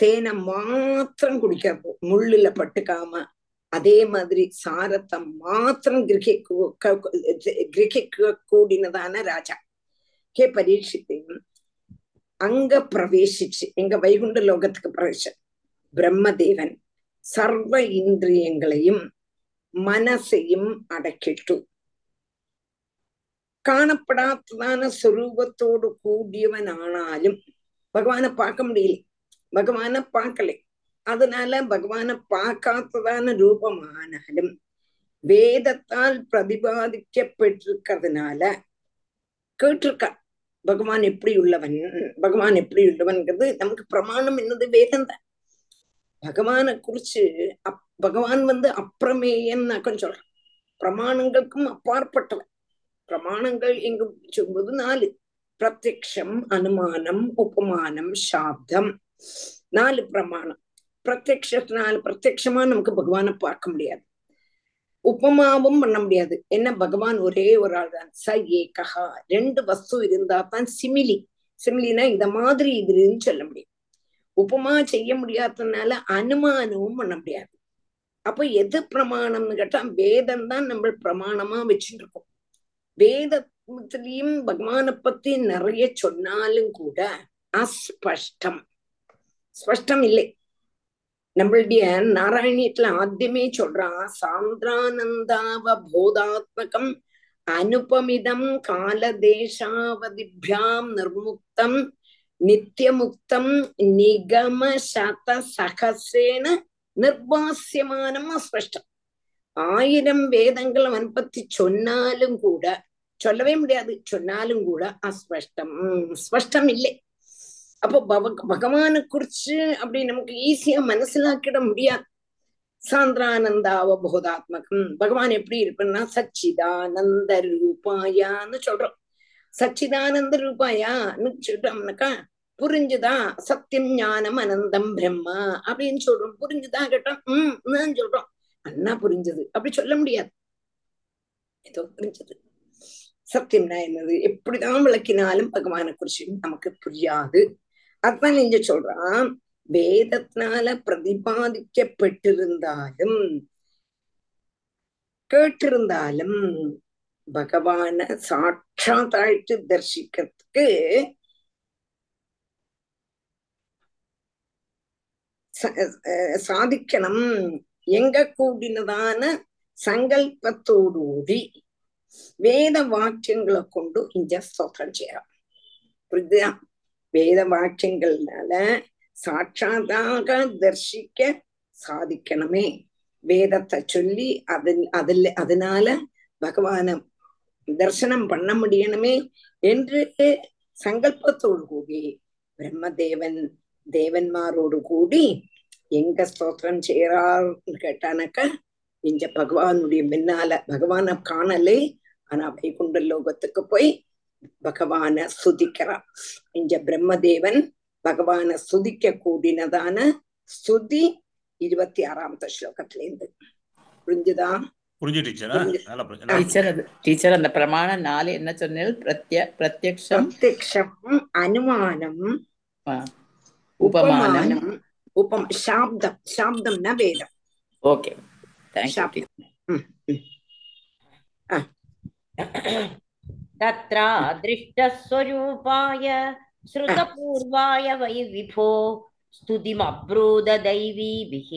தேனை மாத்திரம் குடிக்க முள்ளுல பட்டுக்காம அதே மாதிரி சாரத்தை மாத்திரம் கிரகிக்க கிரகிக்க கூடினதான ராஜா. கே பரீட்சித்தையும் அங்க பிரவேசிச்சு எங்க வைகுண்ட லோகத்துக்கு பிரவேச பிரம்மதேவன். சர்வ இந்திரியங்களையும் மனசையும் அடக்கிட்டு കാണപ്പെടാത്തതാണ് സ്വരൂപത്തോട് കൂടിയവനാണാലും ഭഗവാനെ பார்க்க முடியல பகவானை பார்க்கல அதனால பகவானை பார்க்காததான ரூபமானாலும் வேதத்தால் பிரதிபாதிக்கப்பட்டிருக்கிறதுனால கேட்டிருக்கா பகவான் எப்படி உள்ளவன் பகவான் எப்படி உள்ளவன்கிறது நமக்கு பிரமாணம் என்னது வேதம் தான் பகவான குறிச்சு அப் பகவான் வந்து அப்பிரமேயன்னாக்கம் சொல்றான். பிரமாணங்களுக்கும் அப்பாற்பட்டவன் பிரமாணங்கள் எங்க சொல்லும்போது நாலு. பிரத்யக்ஷம் அனுமானம் உபமானம் சாப்தம். நாலு பிரமாணம். பிரத்யக்ஷத்தினால பிரத்யக்ஷமா நமக்கு பகவானை பார்க்க முடியாது. உபமாவும் பண்ண முடியாது. என்ன பகவான் ஒரே ஒரு ஆள் தான் ச ஏகா ரெண்டு வஸ்து இருந்தா தான் சிமிலி. சிமிலினா இத மாதிரி இதுன்னு சொல்ல முடியும். உபமா செய்ய முடியாததுனால அனுமானமும் பண்ண முடியாது. அப்ப எது பிரமாணம்னு கேட்டா வேதம் தான் நம்ம பிரமாணமா வச்சுட்டு இருக்கோம் வேதத்திலையும் பகவானை பத்தி நிறைய சொன்னாலும் கூட அஸ்பஷ்டம். ஸ்பஷ்டம் இல்லை. நம்மளுடைய நாராயணியத்துல ஆத்தியமே சொல்றா சாந்திரானந்தாவ போதாத்மகம் அனுபமிதம் காலதேசாவதிபியாம் நிர்முக்தம் நித்தியமுக்தம் நிகம சத சகசேன நிர்பாசியமானம் அஸ்பஷ்டம் ஆயிரம் வேதங்கள் அவன் பத்தி சொன்னாலும் கூட சொல்லவே முடியாது சொன்னாலும் கூட அஸ்பஷ்டம் ஸ்பஷ்டம் இல்லை அப்போ பவ பகவானை குறிச்சு அப்படி நமக்கு ஈஸியா மனசிலாக்கிட முடியாது சாந்திரானந்தாவ போதாத்மகம் பகவான் எப்படி இருப்பேன்னா சச்சிதானந்த ரூபாயான்னு சொல்றோம் சச்சிதானந்த ரூபாயான்னு சொல்றோம்னாக்கா புரிஞ்சுதா? சத்தியம் ஞானம் அனந்தம் பிரம்மா. அப்படின்னு சொல்றோம். புரிஞ்சுதா கேட்டோம் உம் சொல்றோம். அண்ணா புரிஞ்சது. அப்படி சொல்ல முடியாது. ஏதோ புரிஞ்சது. சத்தியம்னா என்னது? எப்படிதான் விளக்கினாலும் பகவானை குறிச்சு நமக்கு புரியாது. அதான் நீங்க சொல்றான். வேதத்தினால பிரதிபாதிக்கப்பட்டிருந்தாலும் கேட்டிருந்தாலும் பகவான சாட்சாத்தாயிட்டு தரிசிக்கிறதுக்கு சாதிக்கணும். எங்க கூடினதான சங்கல்பத்தோடூடி வேத வாக்கியங்களை கொண்டு இங்க ஸ்தோத்திரம் செய்யறோம். புரியுதா வேத வாக்கியங்கள்னால சாட்சாதாக தர்சிக்க சாதிக்கணுமே. வேதத்தை சொல்லி அதில் அதில் அதனால பகவான தர்சனம் பண்ண முடியணுமே என்று சங்கல்பத்தோடு கூடி பிரம்மதேவன் தேவன்மாரோடு கூடி எங்க ஸ்தோத்திரம் செய்யறாருன்னு கேட்டானாக்கா இங்க பகவானுடைய முன்னால பகவான காணலே. ஆனா வைகுண்ட லோகத்துக்கு போய் பகவான சுதிக்கிறான் இங்க பிரம்மதேவன் பகவான சுதிக்க கூடினதான ஸ்துதி இருபத்தி ஆறாமத்த ஸ்லோகத்துல இருந்து புரிஞ்சுதா? டீச்சரா நல்லா புரிஞ்சு டீச்சர் அது டீச்சர் அந்த பிரமாணம் நாலு என்ன சொன்னீங்க பிரத்ய பிரத்யக்ஷம் பிரத்யக்ஷம் அனுமானம் ஆ, உபமானம் உபமானம் உபம் சாப்தம் சாப்தம்னா வேதம் ஓகே தேங்க்யூ சாப்தம் ம், ம். ஆ, तत्रा दृष्टस्वरूपाय श्रुतपूर्वाय वै विभो स्तुतिमब्रूददैवीभिः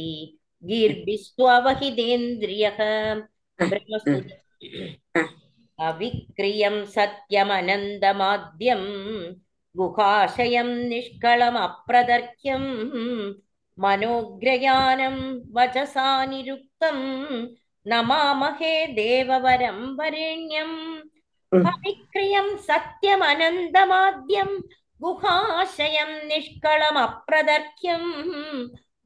गीर्भिस्त्ववहितेन्द्रियः ब्रह्मस्तुति अविक्रियं सत्यमनन्दमाद्यं गुहाशयं निष्कळमप्रदर्क्यं मनोग्रयानं वचसा निरुक्तं नमामहे देववरं वरेण्यम् अविक्रियं सत्यमनन्दमाद्यं गुहाशयं निष्कळमप्रदर्क्यं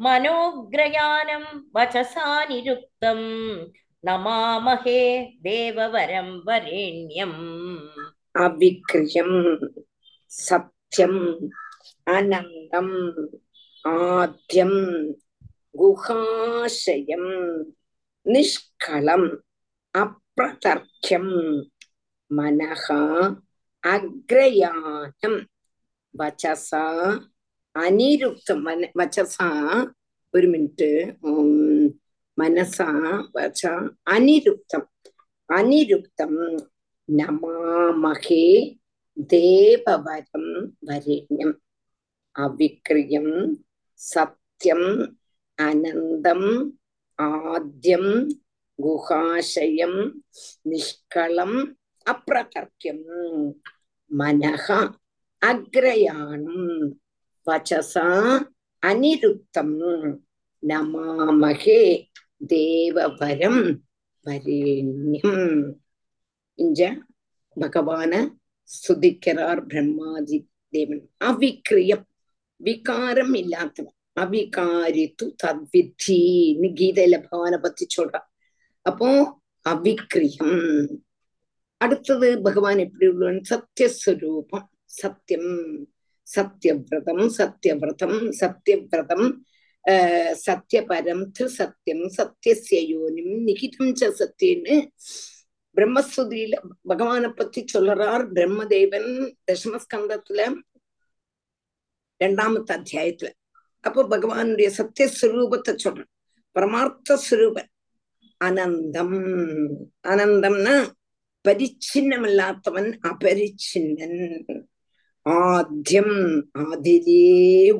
मनोग्रयानं वचसा निरुक्तं नमामहे देववरं वरेण्यम् अविक्रियं सत्यम् अनन्तम् आद्यं गुहाशयं निष्कलम् अप्रतर्क्यं मनः अग्रयानं वचसा അനിരുക്തം മന വചസ ഒരു മിനിറ്റ് മനസ വച അനിരുക്തം അനിരുക്തം നമാമഹേ ദേവവരം വരേണ്യം അവിക്രിയം സത്യം അനന്തം ആദ്യം ഗുഹാശയം നിഷ്കളം അപ്രകർക്യം മനഃ അഗ്രയാണം வச்சசா அனிருத்தம். நமாமகே தேவபரம் வரேண்யம். இஞ்ச பகவான சுதிக்கிறார் பிரம்மாதி தேவன். அவிக்கிரியம் விகாரம் இல்லாதவன். அவிகாரித்து தத்வித்தின்னு கீதையில பகவான பத்தி சொல்றான் அப்போ அவிக்கிரியம் அடுத்தது பகவான் எப்படி உள்ளவன்? சத்தியஸ்வரூபம் சத்தியம் சத்தியவிரதம் சத்தியவிரதம் சத்தியவிரதம் சத்தியபரம் து சத்தியம் சத்தியசியோனிம் நிகிதம் ச சத்தியன்னு பிரம்மஸ்துதியில பகவானை பத்தி சொல்றார் பிரம்மதேவன் தசமஸ்கந்தத்துல ரெண்டாமத்து அத்தியாயத்துல. அப்போ பகவானுடைய சத்திய சுரூபத்தை சொல்றான் பரமார்த்த ஸ்வரூபன் அனந்தம். அனந்தம்னா பரிச்சின்னம் இல்லாதவன் அபரிச்சின்னன். ஆத்தியம் ஆதிரே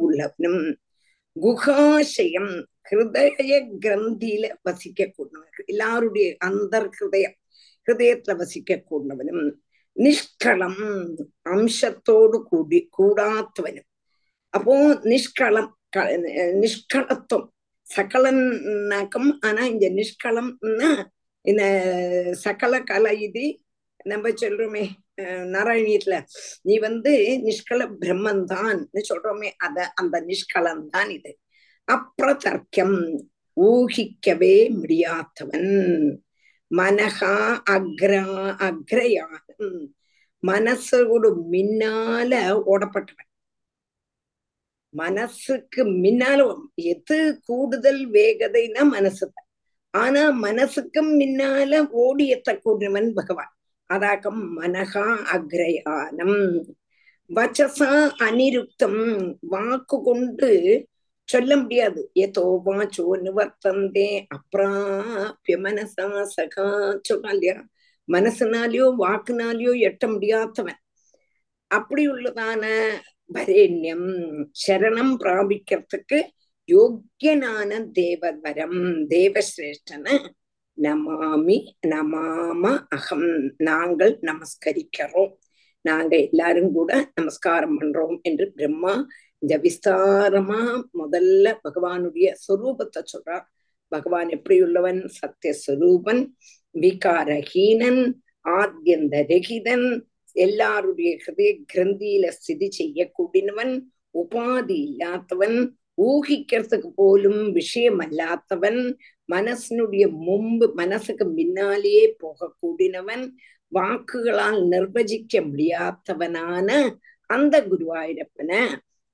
உள்ளவனும் குகாசயம் ஹிருதய கிரந்தியில வசிக்க கூடவன் எல்லாருடைய அந்தர் ஹிருதயம் ஹிருதயத்துல வசிக்க கூடவனும் நிஷ்களம் அம்சத்தோடு கூடி கூடாத்தவனும் அப்போ நிஷ்களம் நிஷ்களத்துவம் சகலனாக்கம் ஆனா இந்த நிஷ்களம்னா இந்த சகல கலை இது நம்ம சொல்றோமே நாராயணியத்துல நீ வந்து நிஷ்கள பிரம்மந்தான் சொல்றோமே அத அந்த நிஷ்களம் தான் இது. அப்பிரதர்க்கம் ஊகிக்கவே முடியாதவன். மனகா அக்ரா அக்ரயானம் மனசோடு மின்னால ஓடப்பட்டவன். மனசுக்கு மின்னால எது கூடுதல் வேகதைன்னா மனசு தான் ஆனா மனசுக்கும் மின்னால ஓடி எத்தக்கூடியவன் பகவான். அதாக்கம் மனகா அக்ரயானம். வச்சசா அனிருக்தம் வாக்கு கொண்டு சொல்ல முடியாது. ஏதோ வாச்சோ நிவர்த்தந்தே அப்ராபிய மனசா சகா சொல்றான் மனசுனாலயோ வாக்குனாலயோ எட்ட முடியாதவன். அப்படி உள்ளதான வரேண்யம் சரணம் பிராபிக்கிறதுக்கு யோக்கியனான தேவவரம் தேவசிரேஷ்டன நமாமி நமாம அகம். நாங்கள் நமஸ்கரிக்கிறோம். நாங்க எல்லாரும் கூட நமஸ்காரம் பண்றோம் என்று பிரம்மா இந்த விஸ்தாரமா முதல்ல பகவானுடைய சொரூபத்தை சொல்றார். பகவான் எப்படி உள்ளவன் சத்தியஸ்வரூபன் விகாரஹீனன் ஆத்யந்த ரகிதன் எல்லாருடைய ஹிருதய கிரந்தியில ஸ்திதி செய்யக்கூடியவன் உபாதி இல்லாதவன் ஊகிக்கிறதுக்கு போலும் விஷயம் அல்லாதவன் மனசினுடைய முன்பு மனசுக்கு முன்னாலேயே போகக்கூடியவன் வாக்குகளால் நிர்வகிக்க முடியாதவனான அந்த குருவாயூரப்பன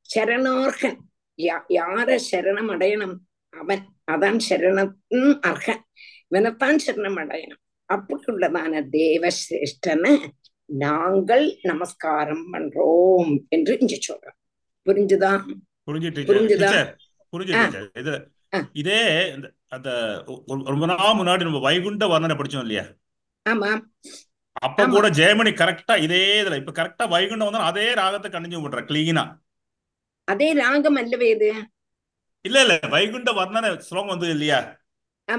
சரணார்கன். யா யார சரணம் அடையணும்? அவன். அதான் சரணத்தின் அர்ஹன் இவனைத்தான் சரணம் அடையணும். அப்படி உள்ளதான தேவசிரேஷ்டனை நாங்கள் நமஸ்காரம் பண்றோம் என்று இங்க சொல்றோம் புரிஞ்சுதா? புரிஞ்சுதா? புரிஞ்சுட்டு இது அந்த ரொம்ப நாள் முன்னாடி நம்ம வைகுண்ட வர்ணனை படிச்சோம் இல்லையா? ஆமா. அப்ப. கூட ஜெயமணி கரெக்டா இதே இதுல இப்ப கரெக்டா வைகுண்டம் வந்தா அதே ராகத்தை கண்டினியூ பண்ற கிளீனா அதே ராகம் அல்லவே இது? இல்ல இல்ல வைகுண்ட வர்ணனை ஸ்லோகம் வந்தது இல்லையா?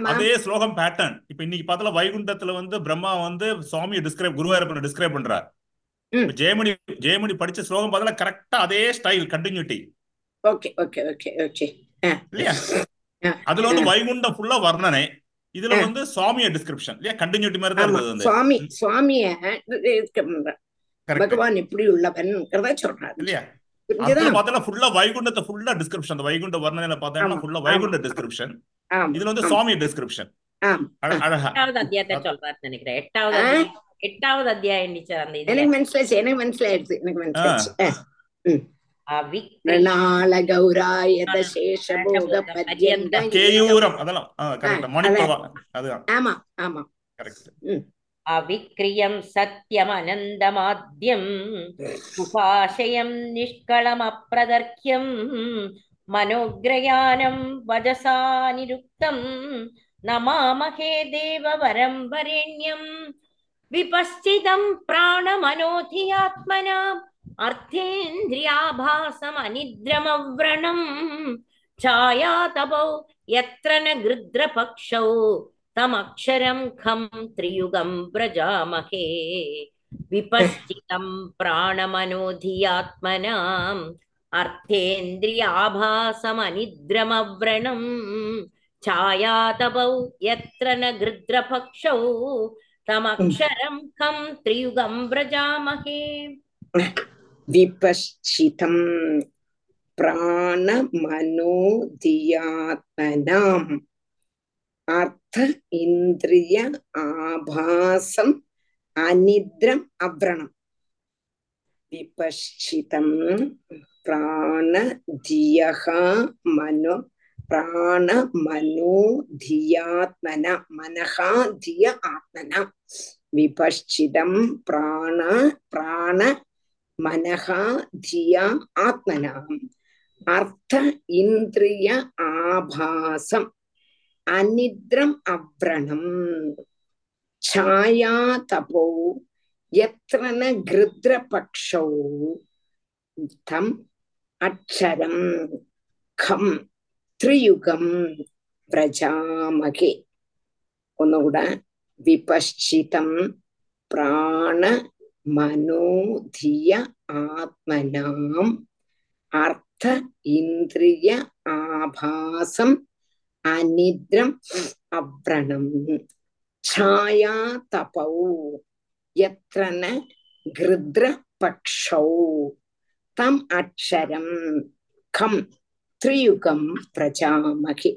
அதே ஸ்லோகம் பேட்டர்ன் இப்ப இன்னைக்கு பார்த்தல வைகுண்டத்துல வந்து பிரம்மா வந்து சுவாமியை டிஸ்கிரைப் குருவாயூரப்பனை டிஸ்கிரைப் பண்றார். ஜெயமணி ஜெயமணி படிச்ச ஸ்லோகம் பார்த்தல கரெக்டா அதே style continuity okay okay okay okay. இல்லையா? அதுல வந்து வைகுண்டம் ஃபுல்லா வர்ணனை. இதுல வந்து சுவாமிய டிஸ்கிரிப்ஷன் இல்லையா? கண்டினியூட்டி மாதிரி தான் இருந்தது சுவாமி சுவாமிய பகவான் எப்படி உள்ளவன் சொல்றாரு. இல்லையா? பார்த்தா ஃபுல்லா வைகுண்டத்தை ஃபுல்லா டிஸ்கிரிப்ஷன் வைகுண்ட வர்ணனையில பார்த்தா ஃபுல்லா வைகுண்ட டிஸ்கிரிப்ஷன் இதுல வந்து சுவாமி டிஸ்கிரிப்ஷன் எட்டாவது நினைக்கிறேன். எட்டாவது எட்டாவது அத்தியாயம் எனக்கு மனசிலாச்சு எனக்கு அவிக்ரியம் சத்யமனந்தமாத்யம் உபாசயம் நிஷ்களமப்பிரதர்க்கியம் மனோக்ரயானம் வஜசா நிருக்தம் நமாமஹே தேவவரம் வரேண்யம் விபஸ்சிதம் பிராணமனோதியாத்மனாம் அர்த்தேந்திரியாபாசம் அனித்ரமவ்ரணம் ఛాయాతపౌ ఎత్ర గృద్రపక్షౌ తమక్షరం ఖం త్రియుగం వ్రజామహే విపశ్చితం ప్రాణమనోధియాత్మనాం అర్థేంద్రియాభాసమనిద్రమవ్రణం यत्र न गृद्रपक्षौ తమక్షరం ఖం త్రియుగం వ్రజామహే விபஷிதம் பிராணமனோதியாத்மனாம் அர்த்த இந்திரிய ஆபாசம் அனித்ரம் அவ்ரணம் விபஷிதம் பிராணதியா மனோ பிராண மனோ தியாத்மன மனகா திய ஆத்மனா விபஷிதம் பிராண பிராண மனகா தியா ஆத்மனாம் அர்த்த இந்திரிய ஆபாசம். அனித்ரம் அவ்ரணம். சாயா தபோ. எத்தன கிருத்ரபக்ஷோ தம் அக்ஷரம். கம் த்ரியுகம் பிரஜாமகே. ஒன்னுகூட விபஷிதம் பிராண மனோதிய ஆத்மனாம் அர்த்த இந்திரிய ஆபாசம் அனித்ரம் அப்ரணம் ഛായാ തപൗ യത്ര ഗൃദ്രപക്ഷൗ തം അക്ഷരം ഖം ത്രിയുഗം പ്രജാമഹി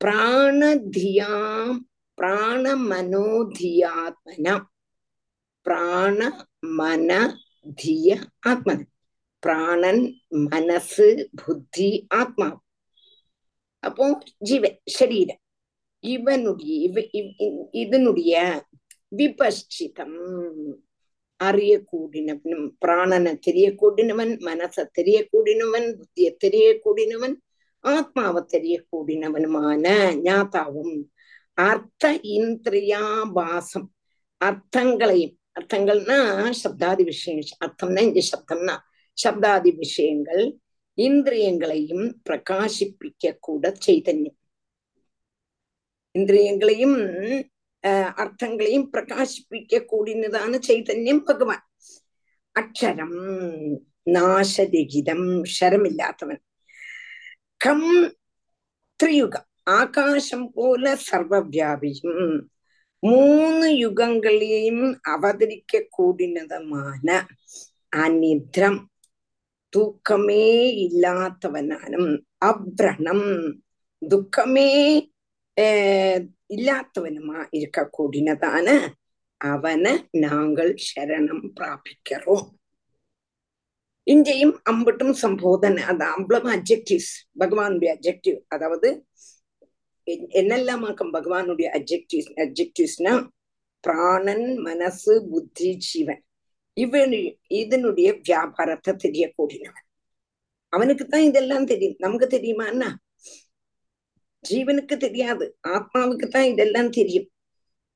പ്രാണധിയാം പ്രാണമനോധിയാത്മന பிராண மன திய ஆத்மன் பிராணன் மனசு புத்தி ஆத்மா. அப்போ ஜீவன் சரீரம். இவனுடைய இதனுடைய விபஷ்சிதம் அறியக்கூடினவன் பிராணனை தெரியக்கூடினவன் மனசை தெரியக்கூடினவன் புத்தியை தெரியக்கூடினவன் ஆத்மாவை தெரியக்கூடினவனுமான ஞாதாவும் அர்த்த இந்திரியாபாசம் அர்த்தங்களையும் அர்த்தங்கள்னா சப்தாதி விஷயம் அர்த்தம்னா இங்க சப்தம்னா சப்தாதி விஷயங்கள் இந்திரியங்களையும் பிரகாசிப்பிக்க கூட சைதன்யம். இந்திரியங்களையும் அர்த்தங்களையும் பிரகாசிப்பிக்க கூடினதான சைதன்யம் பகவான். அக்ஷரம் நாசரகிதம் ஷரமில்லாதவன். கம் திரியுகம் ஆகாசம் போல சர்வவியாபியும் மூணு யுகங்களையும் அவதரிக்க கூடினதுமான அநித்ரம் தூக்கமே இல்லாதவனானும் அவ்ரணம் துக்கமே இல்லாதவனுமா இருக்க கூடினதான அவனை நாங்கள் சரணம் பிராபிக்கிறோம் இங்கேயும் அம்பட்டும் சம்போதனை அது அம்பளம் அப்ஜெக்டிவ்ஸ் பகவானுடைய அப்ஜெக்டிவ் அதாவது என்னெல்லாமாக்கும் பகவானுடைய அப்ஜெக்டிவ்ஸ் அப்ஜெக்டிவ்ஸ்னா பிராணன் மனசு புத்தி ஜீவன். இவனு இதனுடைய வியாபாரத்தை தெரியக்கூடியவன். அவனுக்கு தான் இதெல்லாம் தெரியும். நமக்கு தெரியுமா என்ன ஜீவனுக்கு தெரியாது. ஆத்மாவுக்கு தான் இதெல்லாம் தெரியும்.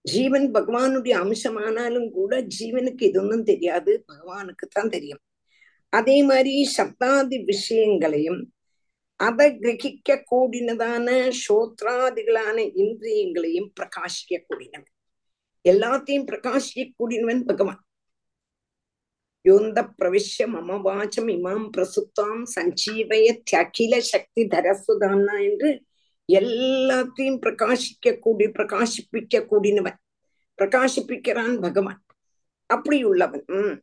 ஜீவன் பகவானுடைய அம்சமானாலும் கூட ஜீவனுக்கு இதொன்னும் தெரியாது. பகவானுக்கு தான் தெரியும். அதே மாதிரி சப்தாதி விஷயங்களையும் அதை கிரகிக்க கூடினதான சோத்ராதிகளான இந்திரியங்களையும் பிரகாசிக்க கூடினவன் எல்லாத்தையும் பிரகாசிக்க கூடினவன் பகவான். யோந்த பிரவிஷ்ய மம வாச்சம் இமாம் பிரசுத்தாம் சஞ்சீவய தியகில சக்தி தரசுதானா என்று எல்லாத்தையும் பிரகாசிக்க கூடி பிரகாசிப்பிக்க கூடினவன் பிரகாசிப்பிக்கிறான் பகவான். அப்படி உள்ளவன் உம்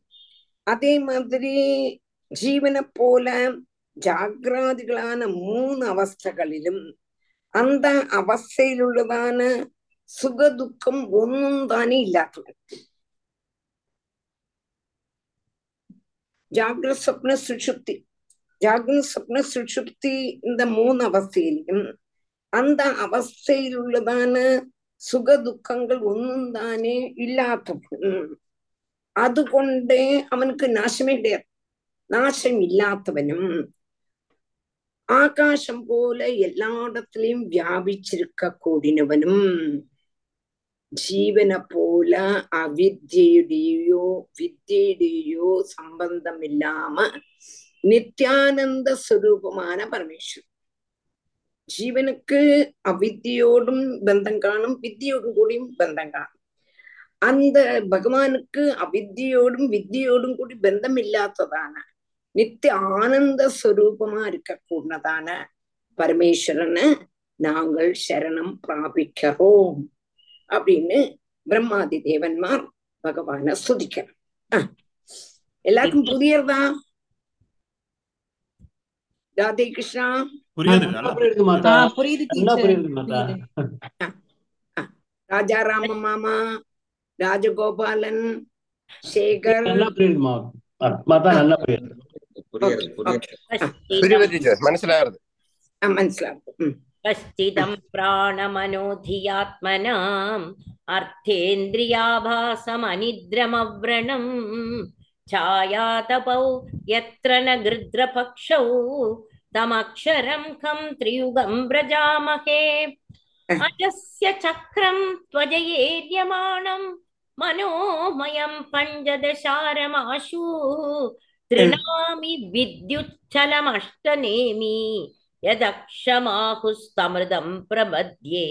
அதே மாதிரி ஜீவனை போல ஜாகிராதிகளான மூணு அவஸ்தைகளிலும் அந்த அவஸ்தையில் உள்ளதான சுக துக்கம் ஒன்னும் தானே இல்லாதவன் ஜாகிர சொப்ன சுஷுப்தி ஜாகிர சொப்ன சுஷுப்தி இந்த மூணு அவஸ்தையிலும் அந்த அவஸ்தையில் உள்ளதான சுக துக்கங்கள் ஒன்னும் தானே இல்லாதவன் അതുകൊണ്ട് അവനക്ക് നാശമേ கிடையாது ஆகாசம் போல எல்லா இடத்துலயும் வியாபிச்சிருக்க கூடினவனும் ஜீவனை போல அவித்யுடையோ வித்தியுடையோ சம்பந்தம் இல்லாம நித்யானந்த சுரூபமான பரமேஸ்வரன். ജീവനുക്ക് അവിദ്യയോടും ബന്ധം കാണും വിദ്യയോടും കൂടിയും ബന്ധം കാണും അന്ത ഭഗവാനുക്ക് അവിദ്യയോടും വിദ്യയോടും കൂടി ബന്ധമില്ലാത്തതാണ് நித்திய ஆனந்த ஸ்வரூபமா இருக்கக்கூடதான பரமேஸ்வரனை நாங்கள் சரணம் பிராபிக்கிறோம் அப்படின்னு பிரம்மாதி தேவன்மார் பகவான ஸ்துதிக்கிறோம் எல்லாருக்கும் புரியறதா? ராதே கிருஷ்ணா. ராஜாராம மாமா ராஜகோபாலன் சேகர். நல்லா புரியுது மாதா நல்லா புரியுது. മനസ്സിലാകുന്നത് മനസ്സിലാകും കശ്ചിതം പ്രാണമനോധിയാത്മനാം അർത്ഥേന്ദ്രിയാഭാസമനിദ്രമവ്രണം ഛായാതപൗ യത്ര നൃദ്രപക്ഷൗ തമക്ഷരം കം ത്രിയുഗം വ്രജാമഹേ അജസ്യ ചക്രം ത്വജയേര്യമാണം മനോമയം പഞ്ചദശാരമാശൂ तृणामि विद्युच्छलमष्टनेमि यदक्षमाहुस्तमृदं प्रबध्ये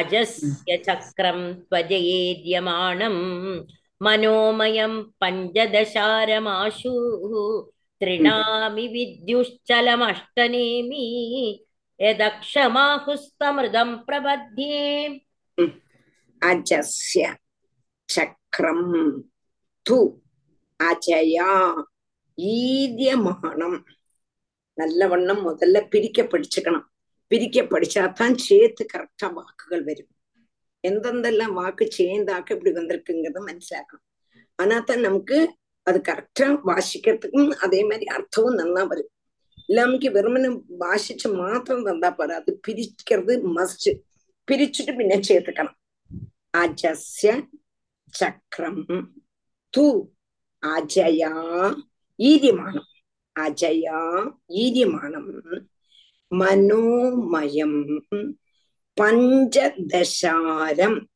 अजस्य चक्रं त्वजयेद्यमाणं मनोमयं पञ्चदशारमाशुः तृणामि विद्युश्चलमष्टनेमि यदक्षमाहुस्तमृदं प्रबध्ये अजस्य चक्रं तु அஜயா ஈதியமானம் நல்ல வண்ணம் முதல்ல பிரிக்க படிச்சுக்கணும். பிரிக்க படிச்சாதான் சேர்த்து கரெக்டா வாக்குகள் வரும். எந்தெந்தெல்லாம் வாக்கு சேர்ந்தாக்க இப்படி வந்திருக்குங்கிறத மனசிலாக்கணும் ஆனா தான் நமக்கு அது கரெக்டா வாசிக்கிறதுக்கும் அதே மாதிரி அர்த்தமும் நல்லா வரும். இல்லாமக்கு வெறுமனை வாசிச்சு மாத்திரம் தந்தா பாரு அது பிரிக்கிறது மஸ்ட் பிரிச்சுட்டு பின்ன சேர்த்துக்கணும். அஜஸ்ய சக்கரம் தூ. அஜயா ஈரியமானம் அஜயா ஈரியமானம் மனோமயம். பஞ்சதசாரம்.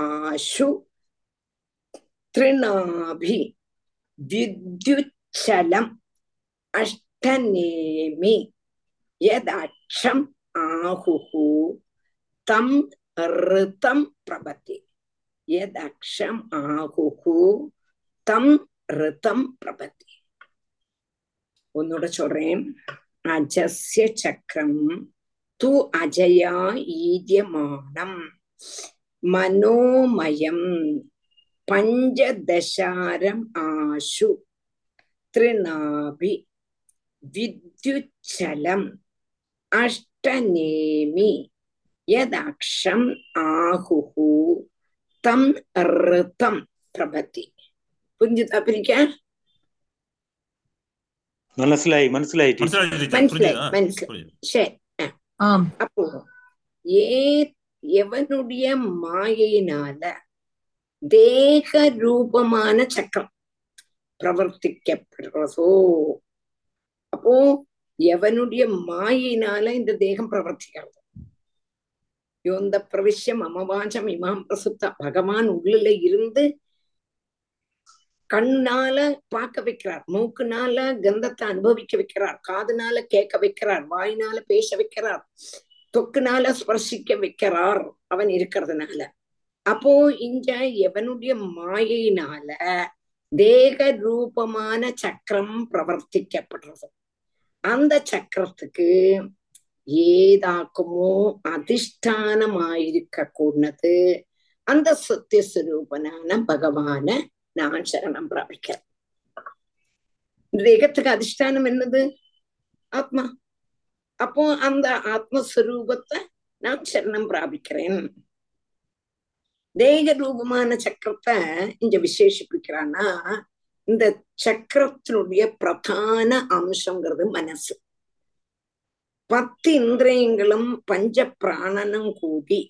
ஆஷு. திருநாபி. வித்யுச்சலம். அஷ்டநேமி. யதக்ஷம் ஆஹுஹு தம் ரிதம் பிரபத்தி. யதக்ஷம் ஆஹுஹு தம் ഋതം പ്രപത്തി ഒന്നുകൂടെ ചൊറേം അജസ്യ ചക്രം തു അജയാ ഈര്യമാണം മനോമയം പഞ്ചദശാരം ആശു തൃണാഭി വിദ്യുച്ഛലം അഷ്ടനേമി യദക്ഷം ആഹുഹു തം ഋതം പ്രഭത്തി புரிஞ்சுதா பிரிக்க மனசிலாயி மனசிலாயி அப்போ ஏ எவனுடைய மாயையினால தேக ரூபமான சக்கரம் பிரவர்த்திக்கப்படுறதோ அப்போ எவனுடைய மாயினால இந்த தேகம் பிரவர்த்திக்கிறது? யோந்த பிரவிஷ்யம் அமவாஞ்சம் இமாம் பிரசுத்தா பகவான் உள்ளுல இருந்து கண்ணால பார்க்க வைக்கிறார் மூக்குனால கந்தத்தை அனுபவிக்க வைக்கிறார் காதுனால கேட்க வைக்கிறார் வாயினால பேச வைக்கிறார் தொக்குனால ஸ்பர்சிக்க வைக்கிறார் அவன் இருக்கிறதுனால. அப்போ இங்க எவனுடைய மாயினால தேக ரூபமான சக்கரம் பிரவர்த்திக்கப்படுறது. அந்த சக்கரத்துக்கு ஏதாக்குமோ அதிஷ்டானமாயிருக்க கூடது அந்த சத்தியஸ்வரூபனான பகவான நான் சரணம் பிராபிக்கிறேன் தேகத்துக்கு அதிஷ்டானம் என்னது? ஆத்மா. அப்போ அந்த ஆத்மஸ்வரூபத்தை நான் சரணம் பிராபிக்கிறேன் தேக ரூபமான சக்கரத்தை இங்க விசேஷிப்பிக்கிறான்னா இந்த சக்கரத்தினுடைய பிரதான அம்சங்கிறது மனசு. பத்து இந்திரியங்களும் பஞ்ச பிராணனும் கூடி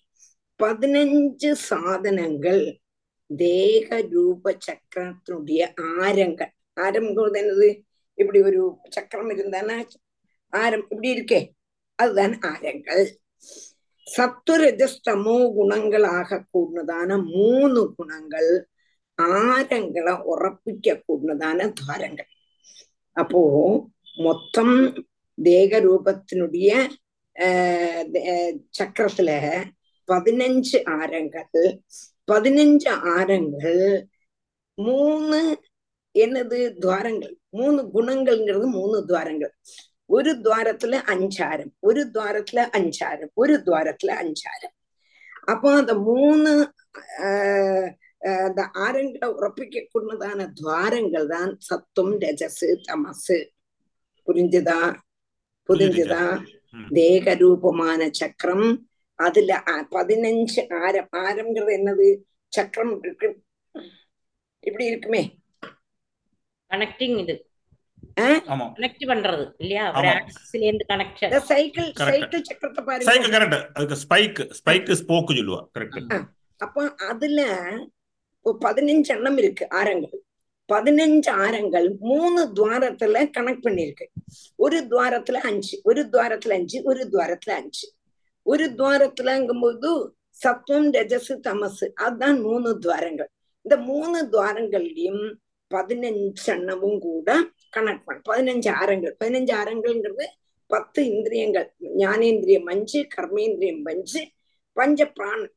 பதினஞ்சு சாதனங்கள் தேக ரூப சக்கரத்தினுடைய ஆரங்கள் ஆரம்பங்கிறது என்னது? இப்படி ஒரு சக்கரம் இருந்தானா? ஆரம் இப்படி இருக்கே? அதுதான் ஆரங்கள். சத்துரஜஸ்தமோ குணங்களாக கூடதான மூணு குணங்கள் ஆரங்களை உறப்பிக்க கூடதான துவாரங்கள். அப்போ மொத்தம் தேக ரூபத்தினுடைய சக்கரத்துல பதினஞ்சு ஆரங்கள் பதினஞ்சு ஆரங்கள் மூணு என்னது துவாரங்கள்? மூணு குணங்கள்ங்கிறது மூணு துவாரங்கள். ஒரு துவாரத்துல அஞ்சாரம் ஒரு துவாரத்துல அஞ்சாரம் ஒரு துவாரத்துல அஞ்சாரம். அப்போ அந்த மூணு அந்த ஆரங்களை உறப்பிக்க கூடதான துவாரங்கள் தான் சத்தும் ரஜசு தமசு. புரிஞ்சுதா? புரிஞ்சுதா? தேக ரூபமான சக்கரம் அதுல பதினஞ்சு ஆரம் ஆரம்ங்கிறது என்னது சக்கரம் இருக்கு இப்படி இருக்குமே கனெக்டிங் இது கனெக்ட் பண்றது இல்லையா ஒரு ஆக்சிஸ்ல இருந்து கனெக்ஷன் சைக்கிள் சைக்கிள் சக்கரத்தை பாருங்க சைக்கிள் கரெக்ட் அதுக்கு ஸ்பைக் ஸ்பைக் ஸ்போக்கு சொல்லுவா கரெக்ட் அப்போ அதுல பதினஞ்சு எண்ணம் இருக்கு ஆரங்கள் பதினஞ்சு ஆரங்கள் மூணு துவாரத்துல கனெக்ட் பண்ணிருக்கு ஒரு துவாரத்துல அஞ்சு ஒரு துவாரத்துல அஞ்சு ஒரு துவாரத்துல அஞ்சு ஒரு துவாரத்துலங்கும்போது சத்துவம் ரஜசு தமசு. அதுதான் மூணு துவாரங்கள். இந்த மூணு துவாரங்கள்லயும் பதினஞ்சு எண்ணமும் கூட கனெக்ட் பண்ண. பதினஞ்சு ஆரங்கள். பதினஞ்சு ஆரங்கள்ங்கிறது பத்து இந்திரியங்கள். ஞானேந்திரியம் அஞ்சு கர்மேந்திரியம் அஞ்சு பஞ்ச பிராணன்.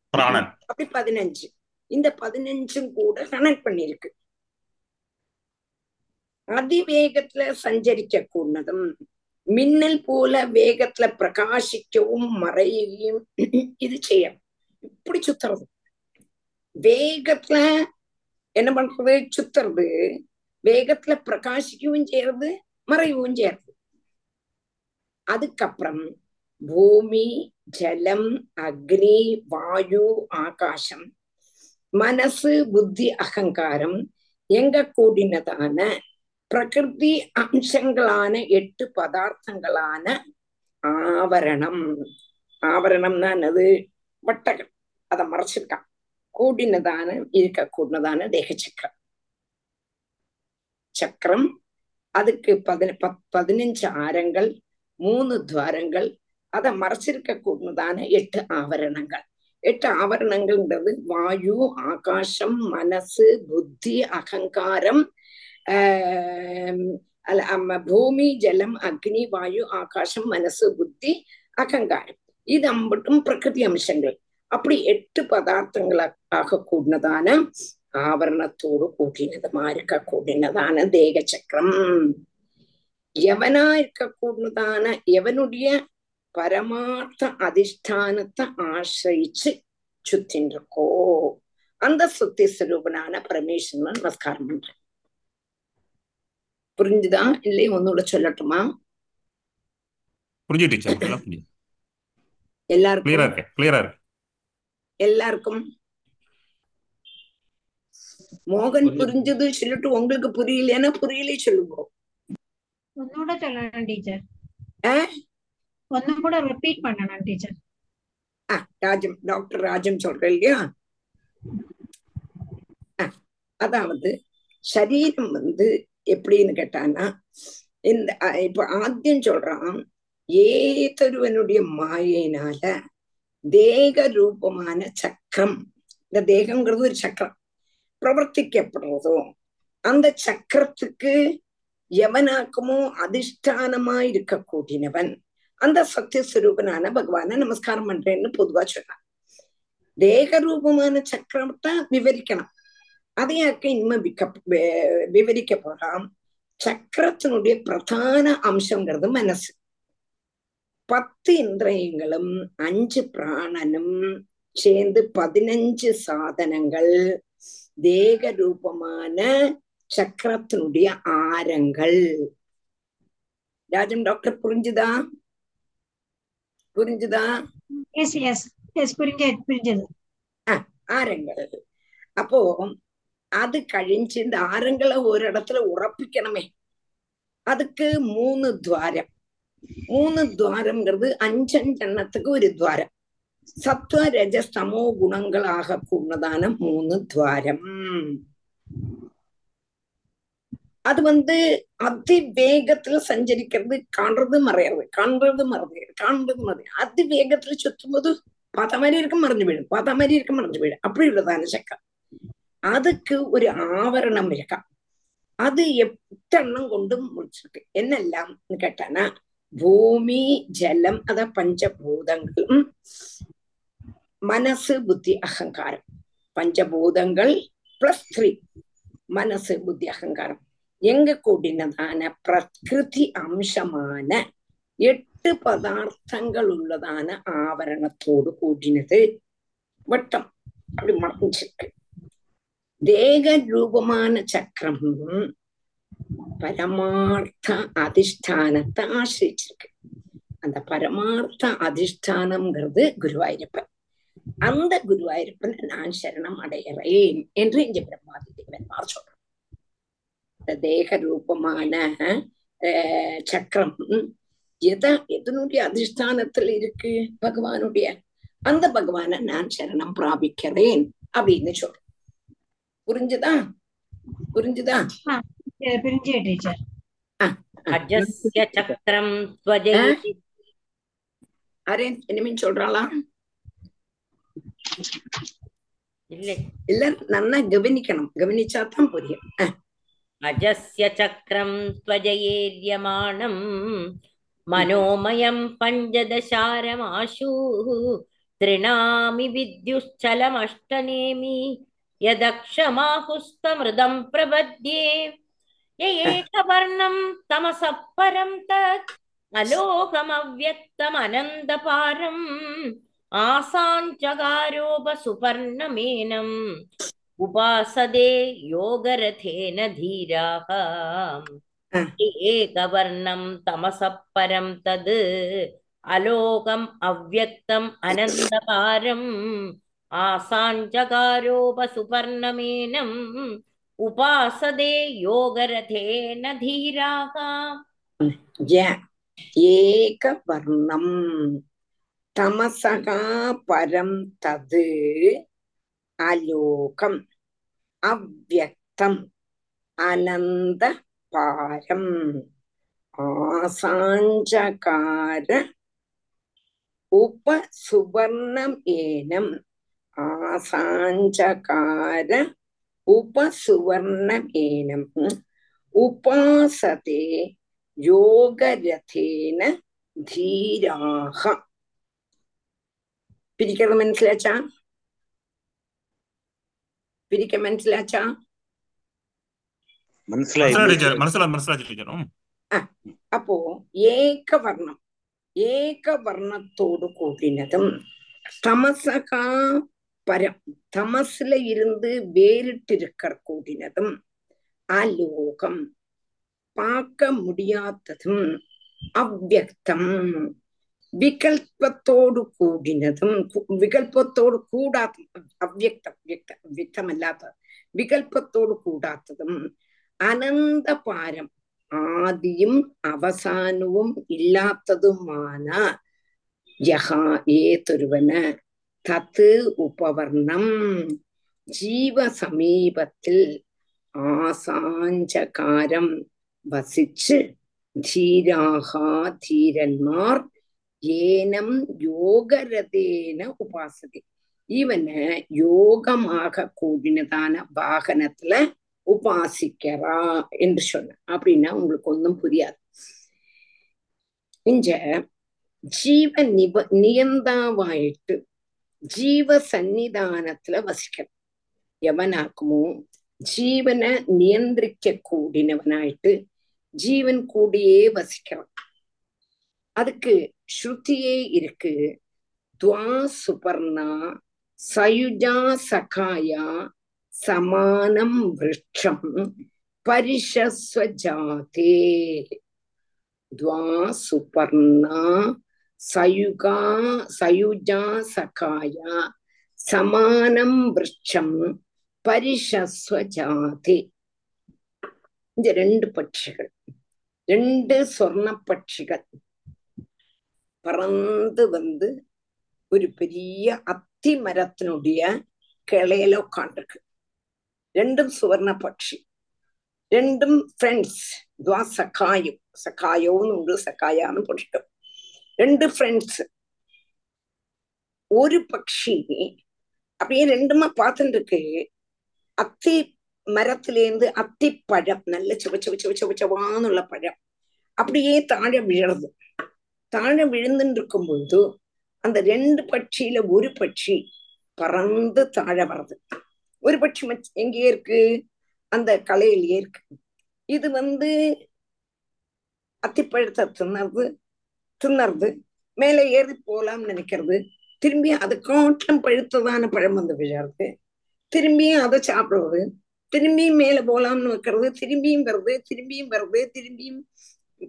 அப்படி பதினஞ்சு. இந்த பதினஞ்சும் கூட கனெக்ட் பண்ணிருக்கு அதிவேகத்துல சஞ்சரிக்க கூடதும் மின்னல் போல வேகத்துல பிரகாசிக்கவும் மறையையும் இது செய்யும். இப்படி சுத்துறது. வேகத்துல என்ன பண்றது? சுத்துறது. வேகத்துல பிரகாசிக்கவும் செய்யறது மறையவும் செய்யறது. அதுக்கப்புறம் பூமி ஜலம் அக்னி வாயு ஆகாசம் மனசு புத்தி அகங்காரம் எங்க கூடினதான பிரகிருதி அம்சங்களான எட்டு பதார்த்தங்களான ஆவரணம் ஆவரணம்னா என்னது வட்டகம் அதை மறைச்சிருக்கான் கூடினதான இருக்க கூடினதான தேக சக்கரம் சக்கரம் அதுக்கு பதின பதினஞ்சு ஆரங்கள் மூணு துவாரங்கள் அதை மறைச்சிருக்க கூடினதான எட்டு ஆவரணங்கள் எட்டு ஆவரணங்கள்ன்றது வாயு ஆகாசம் மனசு புத்தி அகங்காரம் பூமி ஜலம் அக்னி வாயு ஆகாசம் மனசு புத்தி அகங்காரம் இது அம்பட்டும் பிரகிருதி அம்சங்கள் அப்படி எட்டு பதார்த்தங்களாக கூடினதான ஆவரணத்தோடு கூட்டினதுமா இருக்க கூடினதான தேக சக்கரம் எவனா இருக்க கூடினதான எவனுடைய பரமார்த்த அதிஷ்டானத்தை ஆசிரிச்சு சுத்தின் இருக்கோ அந்த சுத்தி சுரூபனான பரமேஸ்வரன் நமஸ்காரம் பண்றேன் புரிஞ்சுதா? இல்லை ஒன்னோட சொல்லட்டுமா? புரிஞ்சு டீச்சர் எல்லாருக்கும்? கிளியரா இருக்கு கிளியரா இருக்கு. எல்லாருக்கும்? மோகன் புரிஞ்சது. சொல்லிட்டு உங்களுக்கு புரியலைன்னா புரியலே சொல்லுங்க. ஒன்னோட சொல்லணும் டீச்சர். ஒன்னு கூட ரிப்பீட் பண்ணணும் டீச்சர். ராஜம் டாக்டர் ராஜம் சொல்றேன் இல்லையா? அதாவது சரீரம் வந்து எப்படின்னு கேட்டான்னா இந்த இப்ப ஆத்தியம் சொல்றான் ஏதொருவனுடைய மாயினால தேக ரூபமான சக்கரம் இந்த தேகங்கிறது ஒரு சக்கரம் பிரவர்த்திக்கப்படுறதோ அந்த சக்கரத்துக்கு எவனாக்குமோ அதிஷ்டானமா இருக்கக்கூடியவன் அந்த சத்தியஸ்வரூபனான பகவான நமஸ்காரம் பண்றேன்னு பொதுவா சொன்னான். தேக ரூபமான சக்கரத்தை விவரிக்கணும். அதையாக்க இனிமே விக்க விவரிக்க போறான் சக்கரத்தினுடைய பிரதான அம்சங்கிறது மனசு. பத்து இந்திரியங்களும் அஞ்சு பிராணனும் சேர்ந்து பதினஞ்சு சாதனங்கள் தேக ரூபமான சக்கரத்தினுடைய ஆரங்கள். ராஜம் டாக்டர் புரிஞ்சுதா? புரிஞ்சது? ஆரங்கள். அப்போ അത് കഴിഞ്ഞ് இந்த ആരങ്ങളെ ഒരിടത്തില് ഉറപ്പിക്കണമേ அதுக்கு மூணு துவாரம் மூணு துவாரம்ங்கிறது அஞ்சஞ்செண்ணத்துக்கு ஒரு துவாரம் சத்வ ரஜஸ்தமோ குணங்களாக கூடதான மூணு துவாரம் அது வந்து அதிவேகத்துல சஞ்சரிக்கிறது காண்றது மறையிறது காண்றது மறந்து காண்றது மறந்து அதிவேகத்துல சுத்தும் போது பார்த்த மாதிரி இருக்கும் மறைஞ்சு போயிடும் பார்த்த மாதிரி இருக்கும் போயிடும் அப்படி உள்ளதான சக்கரம் அதுக்கு ஒரு ஆவரணம் இருக்கா அது எட்டெண்ணம் கொண்டு முடிச்சிருக்கு என்னெல்லாம் கேட்டானா ഭൂമി ജലം അത പഞ്ചഭൂതങ്ങളും മനസ്സ് ബുദ്ധി അഹങ്കാരം பஞ்சபூதங்கள் பிளஸ் த்ரீ மனசு புத்தி அகங்காரம் எங்க கூடினதான பிரகிருதி அம்சமான எட்டு பதார்த்தங்கள் உள்ளதான ஆவரணத்தோடு கூடினது வட்டம் அப்படி மறைஞ்சிருக்கு தேக ரூபமான சக்கரம் பரமார்த்த அதிஷ்டானத்தை ஆசிரிச்சிருக்கு. அந்த பரமார்த்த அதிஷ்டானம்ங்கிறது குருவாயிருப்பன். அந்த குருவாயிருப்பன் நான் சரணம் அடைகிறேன் என்று இங்க பிரம்மாதி தேவன்மார் சொல்றான் இந்த தேக ரூபமான சக்கரம் எதா எதனுடைய அதிஷ்டானத்துல இருக்கு பகவானுடைய? அந்த பகவான நான் சரணம் பிராபிக்கிறேன் அப்படின்னு சொல்றேன் புரிஞ்சுதா? புரிஞ்சுதா? புரிஞ்சு டீச்சர் அஜஸ்ய சக்கரம் துவஜயதி அரேன் இனிமேல் சொல்றாளா? இல்ல. நல்லா கவனிக்கணும். கவனிச்சா தான் புரியும் அஜஸ்ய சக்கரம் துவஜயேரியமானம் மனோமயம் பஞ்சதசாரமாசூ திருணாமி வித்யுச்சலம் यदक्षमाहुस्तमृदं प्रबध्ये य एकवर्णं तमसः परं तत् अलोकमव्यक्तमनन्दपारम् आसाञ्चकारोपसुपर्णमेनम् उपासदे योगरथेन धीराः एकवर्णं तमसः परं तद् अलोकम् अव्यक्तम् अनन्दपारम् आसाञ्जगारोपसुपर्णमेनम् उपासदे योगरथेन धीराः एकवर्णम् तमसः परं तद् अलोकम् अव्यक्तम् अनन्तपारम् आसाञ्जकार उपसुवर्णमेनम् ആസാഞ്ചകാര ഉപസുവർണം ഏനം ഉപാസത്തെ യോഗരഥേന ധീരാഹ പിരിക്കണം മനസ്സിലാച്ചാ പിരിക്കാൻ മനസ്സിലാച്ചാ മനസ്സിലായി മനസ്സിലായി മനസ്സിലായി ടീച്ചർ അപ്പോ ഏകവർണം ഏകവർണത്തോട് കൂടിനതും தமசகா பரம் தமசுல இருந்து வேறிட்டு இருக்கிற கூடினதும் அலோகம் பார்க்க முடியாததும் அவ்வக்தம் விகல்பத்தோடு கூடினதும் விகல்பத்தோடு கூடாதும் அவ்வக்தம் വ്യക്ത വ്യക്തമല്ലാത്ത വികല്പത്തോട് കൂടാത്തതും അനന്തപാരം ആദിയും അവസാനവും ഇല്ലാത്തതുമാണ് യഹ ഏതൊരുവന് தத்து உபவர்ணம். ஜீவ சமீபத்தில் ஆசாஞ்சகாரம் வசிச்சு தீராகா தீரன்மார் ஏனம் யோகரதேன உபாசதி. இவனை யோகமாக கூடினதான வாகனத்துல உபாசிக்கிறா என்று சொன்ன. அப்படின்னா உங்களுக்கு ஒன்றும் புரியாது. இஞ்ச ஜீவ நிவ நியந்தாவாயிட்டு ஜீவ சந்நிதானத்துல வசிக்கணும். எவனாக்குமோ ஜீவனை நியந்திரிக்க கூடினவனாயிட்டு ஜீவன் கூடியே வசிக்கிறான். அதுக்கு ஸ்ருதியே இருக்கு துவா சுபர்ணா சயுஜா சகாயா சமானம் விருட்சம் பரிஷஸ்வஜாதே. துவா சுபர்ணா சயுகா சயுஜா சகாயா சமானம் விருட்சம் பரிஷஸ்வஜாதி. இந்த ரெண்டு பட்சிகள். ரெண்டு சொர்ண பட்சிகள். பறந்து வந்து ஒரு பெரிய அத்தி மரத்தினுடைய கிளையில உட்காண்டிருக்கு ரெண்டும் சுவர்ண பட்சி. ரெண்டும் ஃப்ரெண்ட்ஸ் துவா சகாயம். சகாயோன்னு உண்டு சகாயான்னு போட்டுட்டோம். ரெண்டு ஃப்ரெண்ட்ஸ் ஒரு பட்சி அப்படியே ரெண்டுமா பார்த்துட்டு இருக்கு அத்தி மரத்திலேருந்து அத்தி பழம் நல்ல சிவ சிவ சிவ பழம். அப்படியே தாழ விழறது தாழ விழுந்துட்டு இருக்கும் பொழுது அந்த ரெண்டு பட்சியில ஒரு பட்சி பறந்து தாழ வருது ஒரு பட்சி எங்கேயே இருக்கு? அந்த கலையிலேயே இருக்கு. இது வந்து அத்திப்பழத்தை தின்னது தின்னறது மேலே ஏறி போலாம்னு நினைக்கிறது. திரும்பி அது காட்டிலும் பழுத்ததான பழம் வந்து விழாது. திரும்பியும் அதை சாப்பிடுறது திரும்பியும் மேல போலாம்னு வைக்கிறது. திரும்பியும் வருது திரும்பியும் வருது திரும்பியும்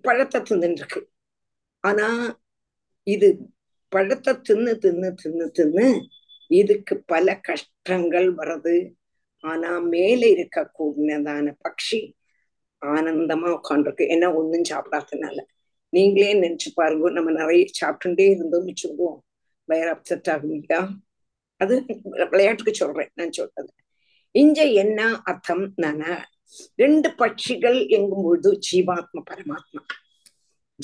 பழத்தை தின்னுருக்கு ஆனா இது பழத்தை தின்னு தின்னு தின்னு தின்னு இதுக்கு பல கஷ்டங்கள் வருது ஆனா மேல இருக்க கூடினதான பட்சி ஆனந்தமா உட்காந்துருக்கு ஏன்னா ஒண்ணும் சாப்பிடாதனால நீங்களே நினைச்சு பாருங்க. நம்ம நிறைய சாப்பிட்டுட்டே இருந்தோம் வச்சுக்கோம் வயர் அப்செட் ஆகும் இல்லையா அது விளையாட்டுக்கு சொல்றேன். நான் சொல்றது. இங்க என்ன அர்த்தம் நானா ரெண்டு பட்சிகள் எங்கும் பொழுது ஜீவாத்மா பரமாத்மா.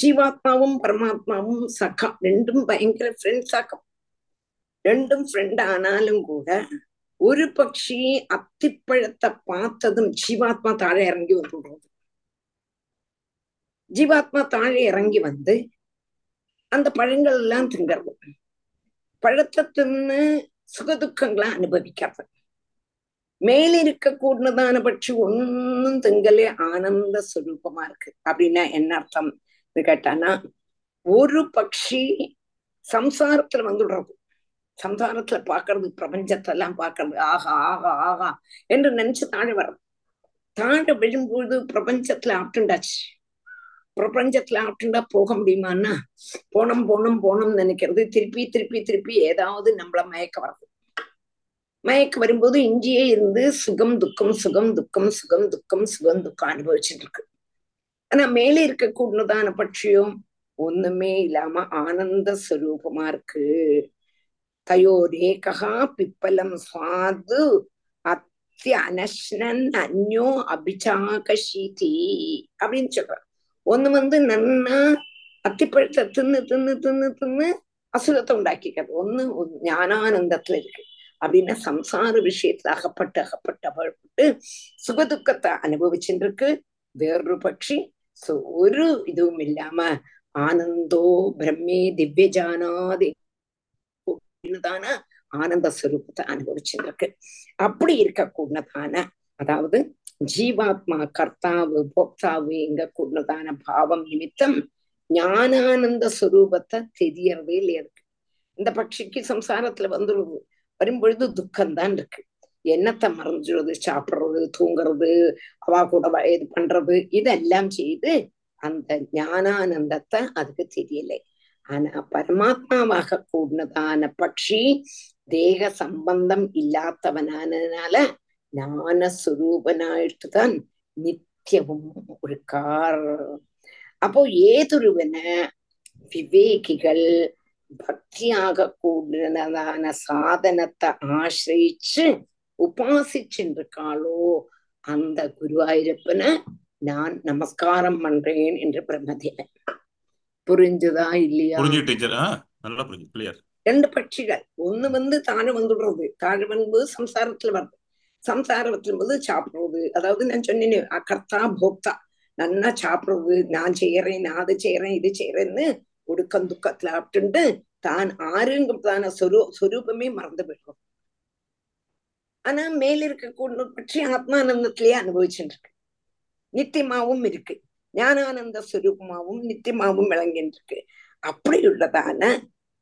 ஜீவாத்மாவும் பரமாத்மாவும் சகம். ரெண்டும் பயங்கர ஃப்ரெண்ட் சகம். ரெண்டும் ஃப்ரெண்ட் ஆனாலும் கூட ஒரு பட்சி அத்திப்பழத்தை பார்த்ததும் ஜீவாத்மா தாழെ இறங்கி வந்துடுறது. ஜீவாத்மா தாழே இறங்கி வந்து அந்த பழங்கள் எல்லாம் திங்கிறது பழத்தை தின்னு சுகதுக்கங்களை அனுபவிக்கிறது. மேல இருக்க கூடதான பட்சி ஒன்னும் திங்கலே ஆனந்த சுரூபமா இருக்கு. அப்படின்னா என்ன அர்த்தம்? கேட்டானா ஒரு பட்சி சம்சாரத்துல வந்துடுறது. சம்சாரத்துல பாக்குறது பிரபஞ்சத்தை எல்லாம் பாக்குறது ஆகா ஆகா ஆகா என்று நினைச்சு தாழ வர்றது தாழ விழும்பொழுது பிரபஞ்சத்துல ஆப்டுண்டாச்சு பிரபஞ்சத்துல ஆப்டண்டா போக முடியுமான்னா போனோம் போனோம் போனோம் நினைக்கிறது. திருப்பி திருப்பி திருப்பி ஏதாவது நம்மள மயக்க வர்றது. மயக்க வரும்போது இங்கேயே இருந்து சுகம் துக்கம் சுகம் துக்கம் சுகம் துக்கம் சுகம் துக்கம் அனுபவிச்சுட்டு இருக்கு. ஆனா மேலே இருக்க கூடதான பட்சியும் ஒண்ணுமே இல்லாம ஆனந்த ஸ்வரூபமா இருக்கு. தயோரேகா பிப்பலம் சுவாது அத்திய அனஷ்ணன் அந்யோ அபிச்சாகஷீதி அப்படின்னு சொல்ற ஒண்ணு வந்து நன்னா அத்திப்பழத்தை தின்னு தின்னு தின்னு தின்னு அசுரத்தை உண்டாக்கிக்கிறது ஒண்ணு ஞானானந்தத்துல இருக்கு அப்படின்னா சம்சார விஷயத்துல அகப்பட்டு அகப்பட்டு அகப்பட்டு சுகதுக்கத்தை அனுபவிச்சுட்டு இருக்கு வேறொரு பட்சி ஒரு இதுவும் இல்லாம ஆனந்தோ பிரம்மே திவ்யஜானாதி தான ஆனந்த சுரூபத்தை அனுபவிச்சுட்டு இருக்கு அப்படி இருக்க கூடதான அதாவது ஜீவாத்மா கர்த்தாவு போக்தாவு எங்க கூடதான பாவம் நிமித்தம் ஞானானந்த ஸ்வரூபத்தை தெரியறதே இல்லையா இருக்கு இந்த பட்சிக்கு சம்சாரத்துல வந்து வரும்பொழுது துக்கம்தான் இருக்கு என்னத்தை மறைஞ்சுறது சாப்பிடுறது தூங்குறது அவா கூட இது பண்றது இதெல்லாம் செய்து அந்த ஞானானந்தத்தை அதுக்கு தெரியலை ஆனா பரமாத்மாவாக கூடதான பட்சி தேக சம்பந்தம் இல்லாதவனானதுனால ஞான சுரூபனாயிட்டுதான் நித்தியவும் இருக்கார் அப்போ ஏதொருவன விவேகிகள் பக்தியாக கூடினதான சாதனத்தை ஆசிரிச்சு உபாசிச்சுருக்காளோ அந்த குருவாயூரப்பனை நான் நமஸ்காரம் பண்றேன் என்று பிரம்மதேவன். புரிஞ்சுதா இல்லையா? ரெண்டு பட்சிகள். ஒண்ணு வந்து தாழ வந்துடுறது. தாழ வந்து சம்சாரத்துல வருது. சம்சாரத்துல போது சாப்பிடுறது அதாவது நான் சொன்னேன் கர்த்தா போக்தா நன்னா சாப்பிடுறது நான் செய்யறேன் நான் அது செய்யறேன் இது செய்யறேன்னு ஒடுக்கம் துக்கத்துல அப்படின்ட்டு தான் ஆறுங்கிறதான சொரூ சொரூபமே மறந்து போயிடும் ஆனா மேல இருக்க கூட பற்றி ஆத்மானந்தத்திலேயே அனுபவிச்சுட்டு இருக்கு நித்தியமாவும் இருக்கு ஞானானந்த சுரூபமாவும் நித்தியமாவும் விளங்கிட்டு இருக்கு அப்படி உள்ளதான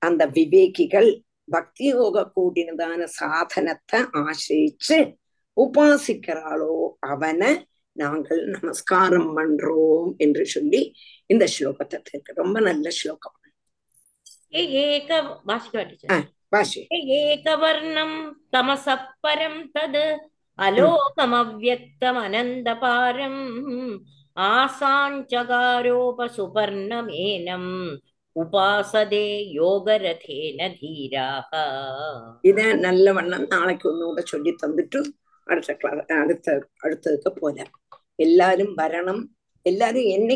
அந்த விவேகிகள் பக்தி யோக கூடினதான சாதனத்தை ஆசிரிச்சு உபாசிக்கிறாளோ அவனை நாங்கள் நமஸ்காரம் பண்றோம் என்று சொல்லி இந்த ஸ்லோகத்தை தீர்க்க. ரொம்ப நல்ல ஸ்லோகம். ஏகவர்ணம் தமசப்பரம் தது அலோகமவ்யக்தமனந்தபாரம் ஆசாஞ்சகாரோபசுபர்ணமேனம் உபாசதே யோகரதேன தீராக இத நல்ல வண்ணம் நாளைக்கு ஒன்னோட சொல்லி தந்துட்டு அடுத்த அடுத்த அடுத்ததுக்கு போல எல்லாரும் வரணும் எல்லாரும் என்னை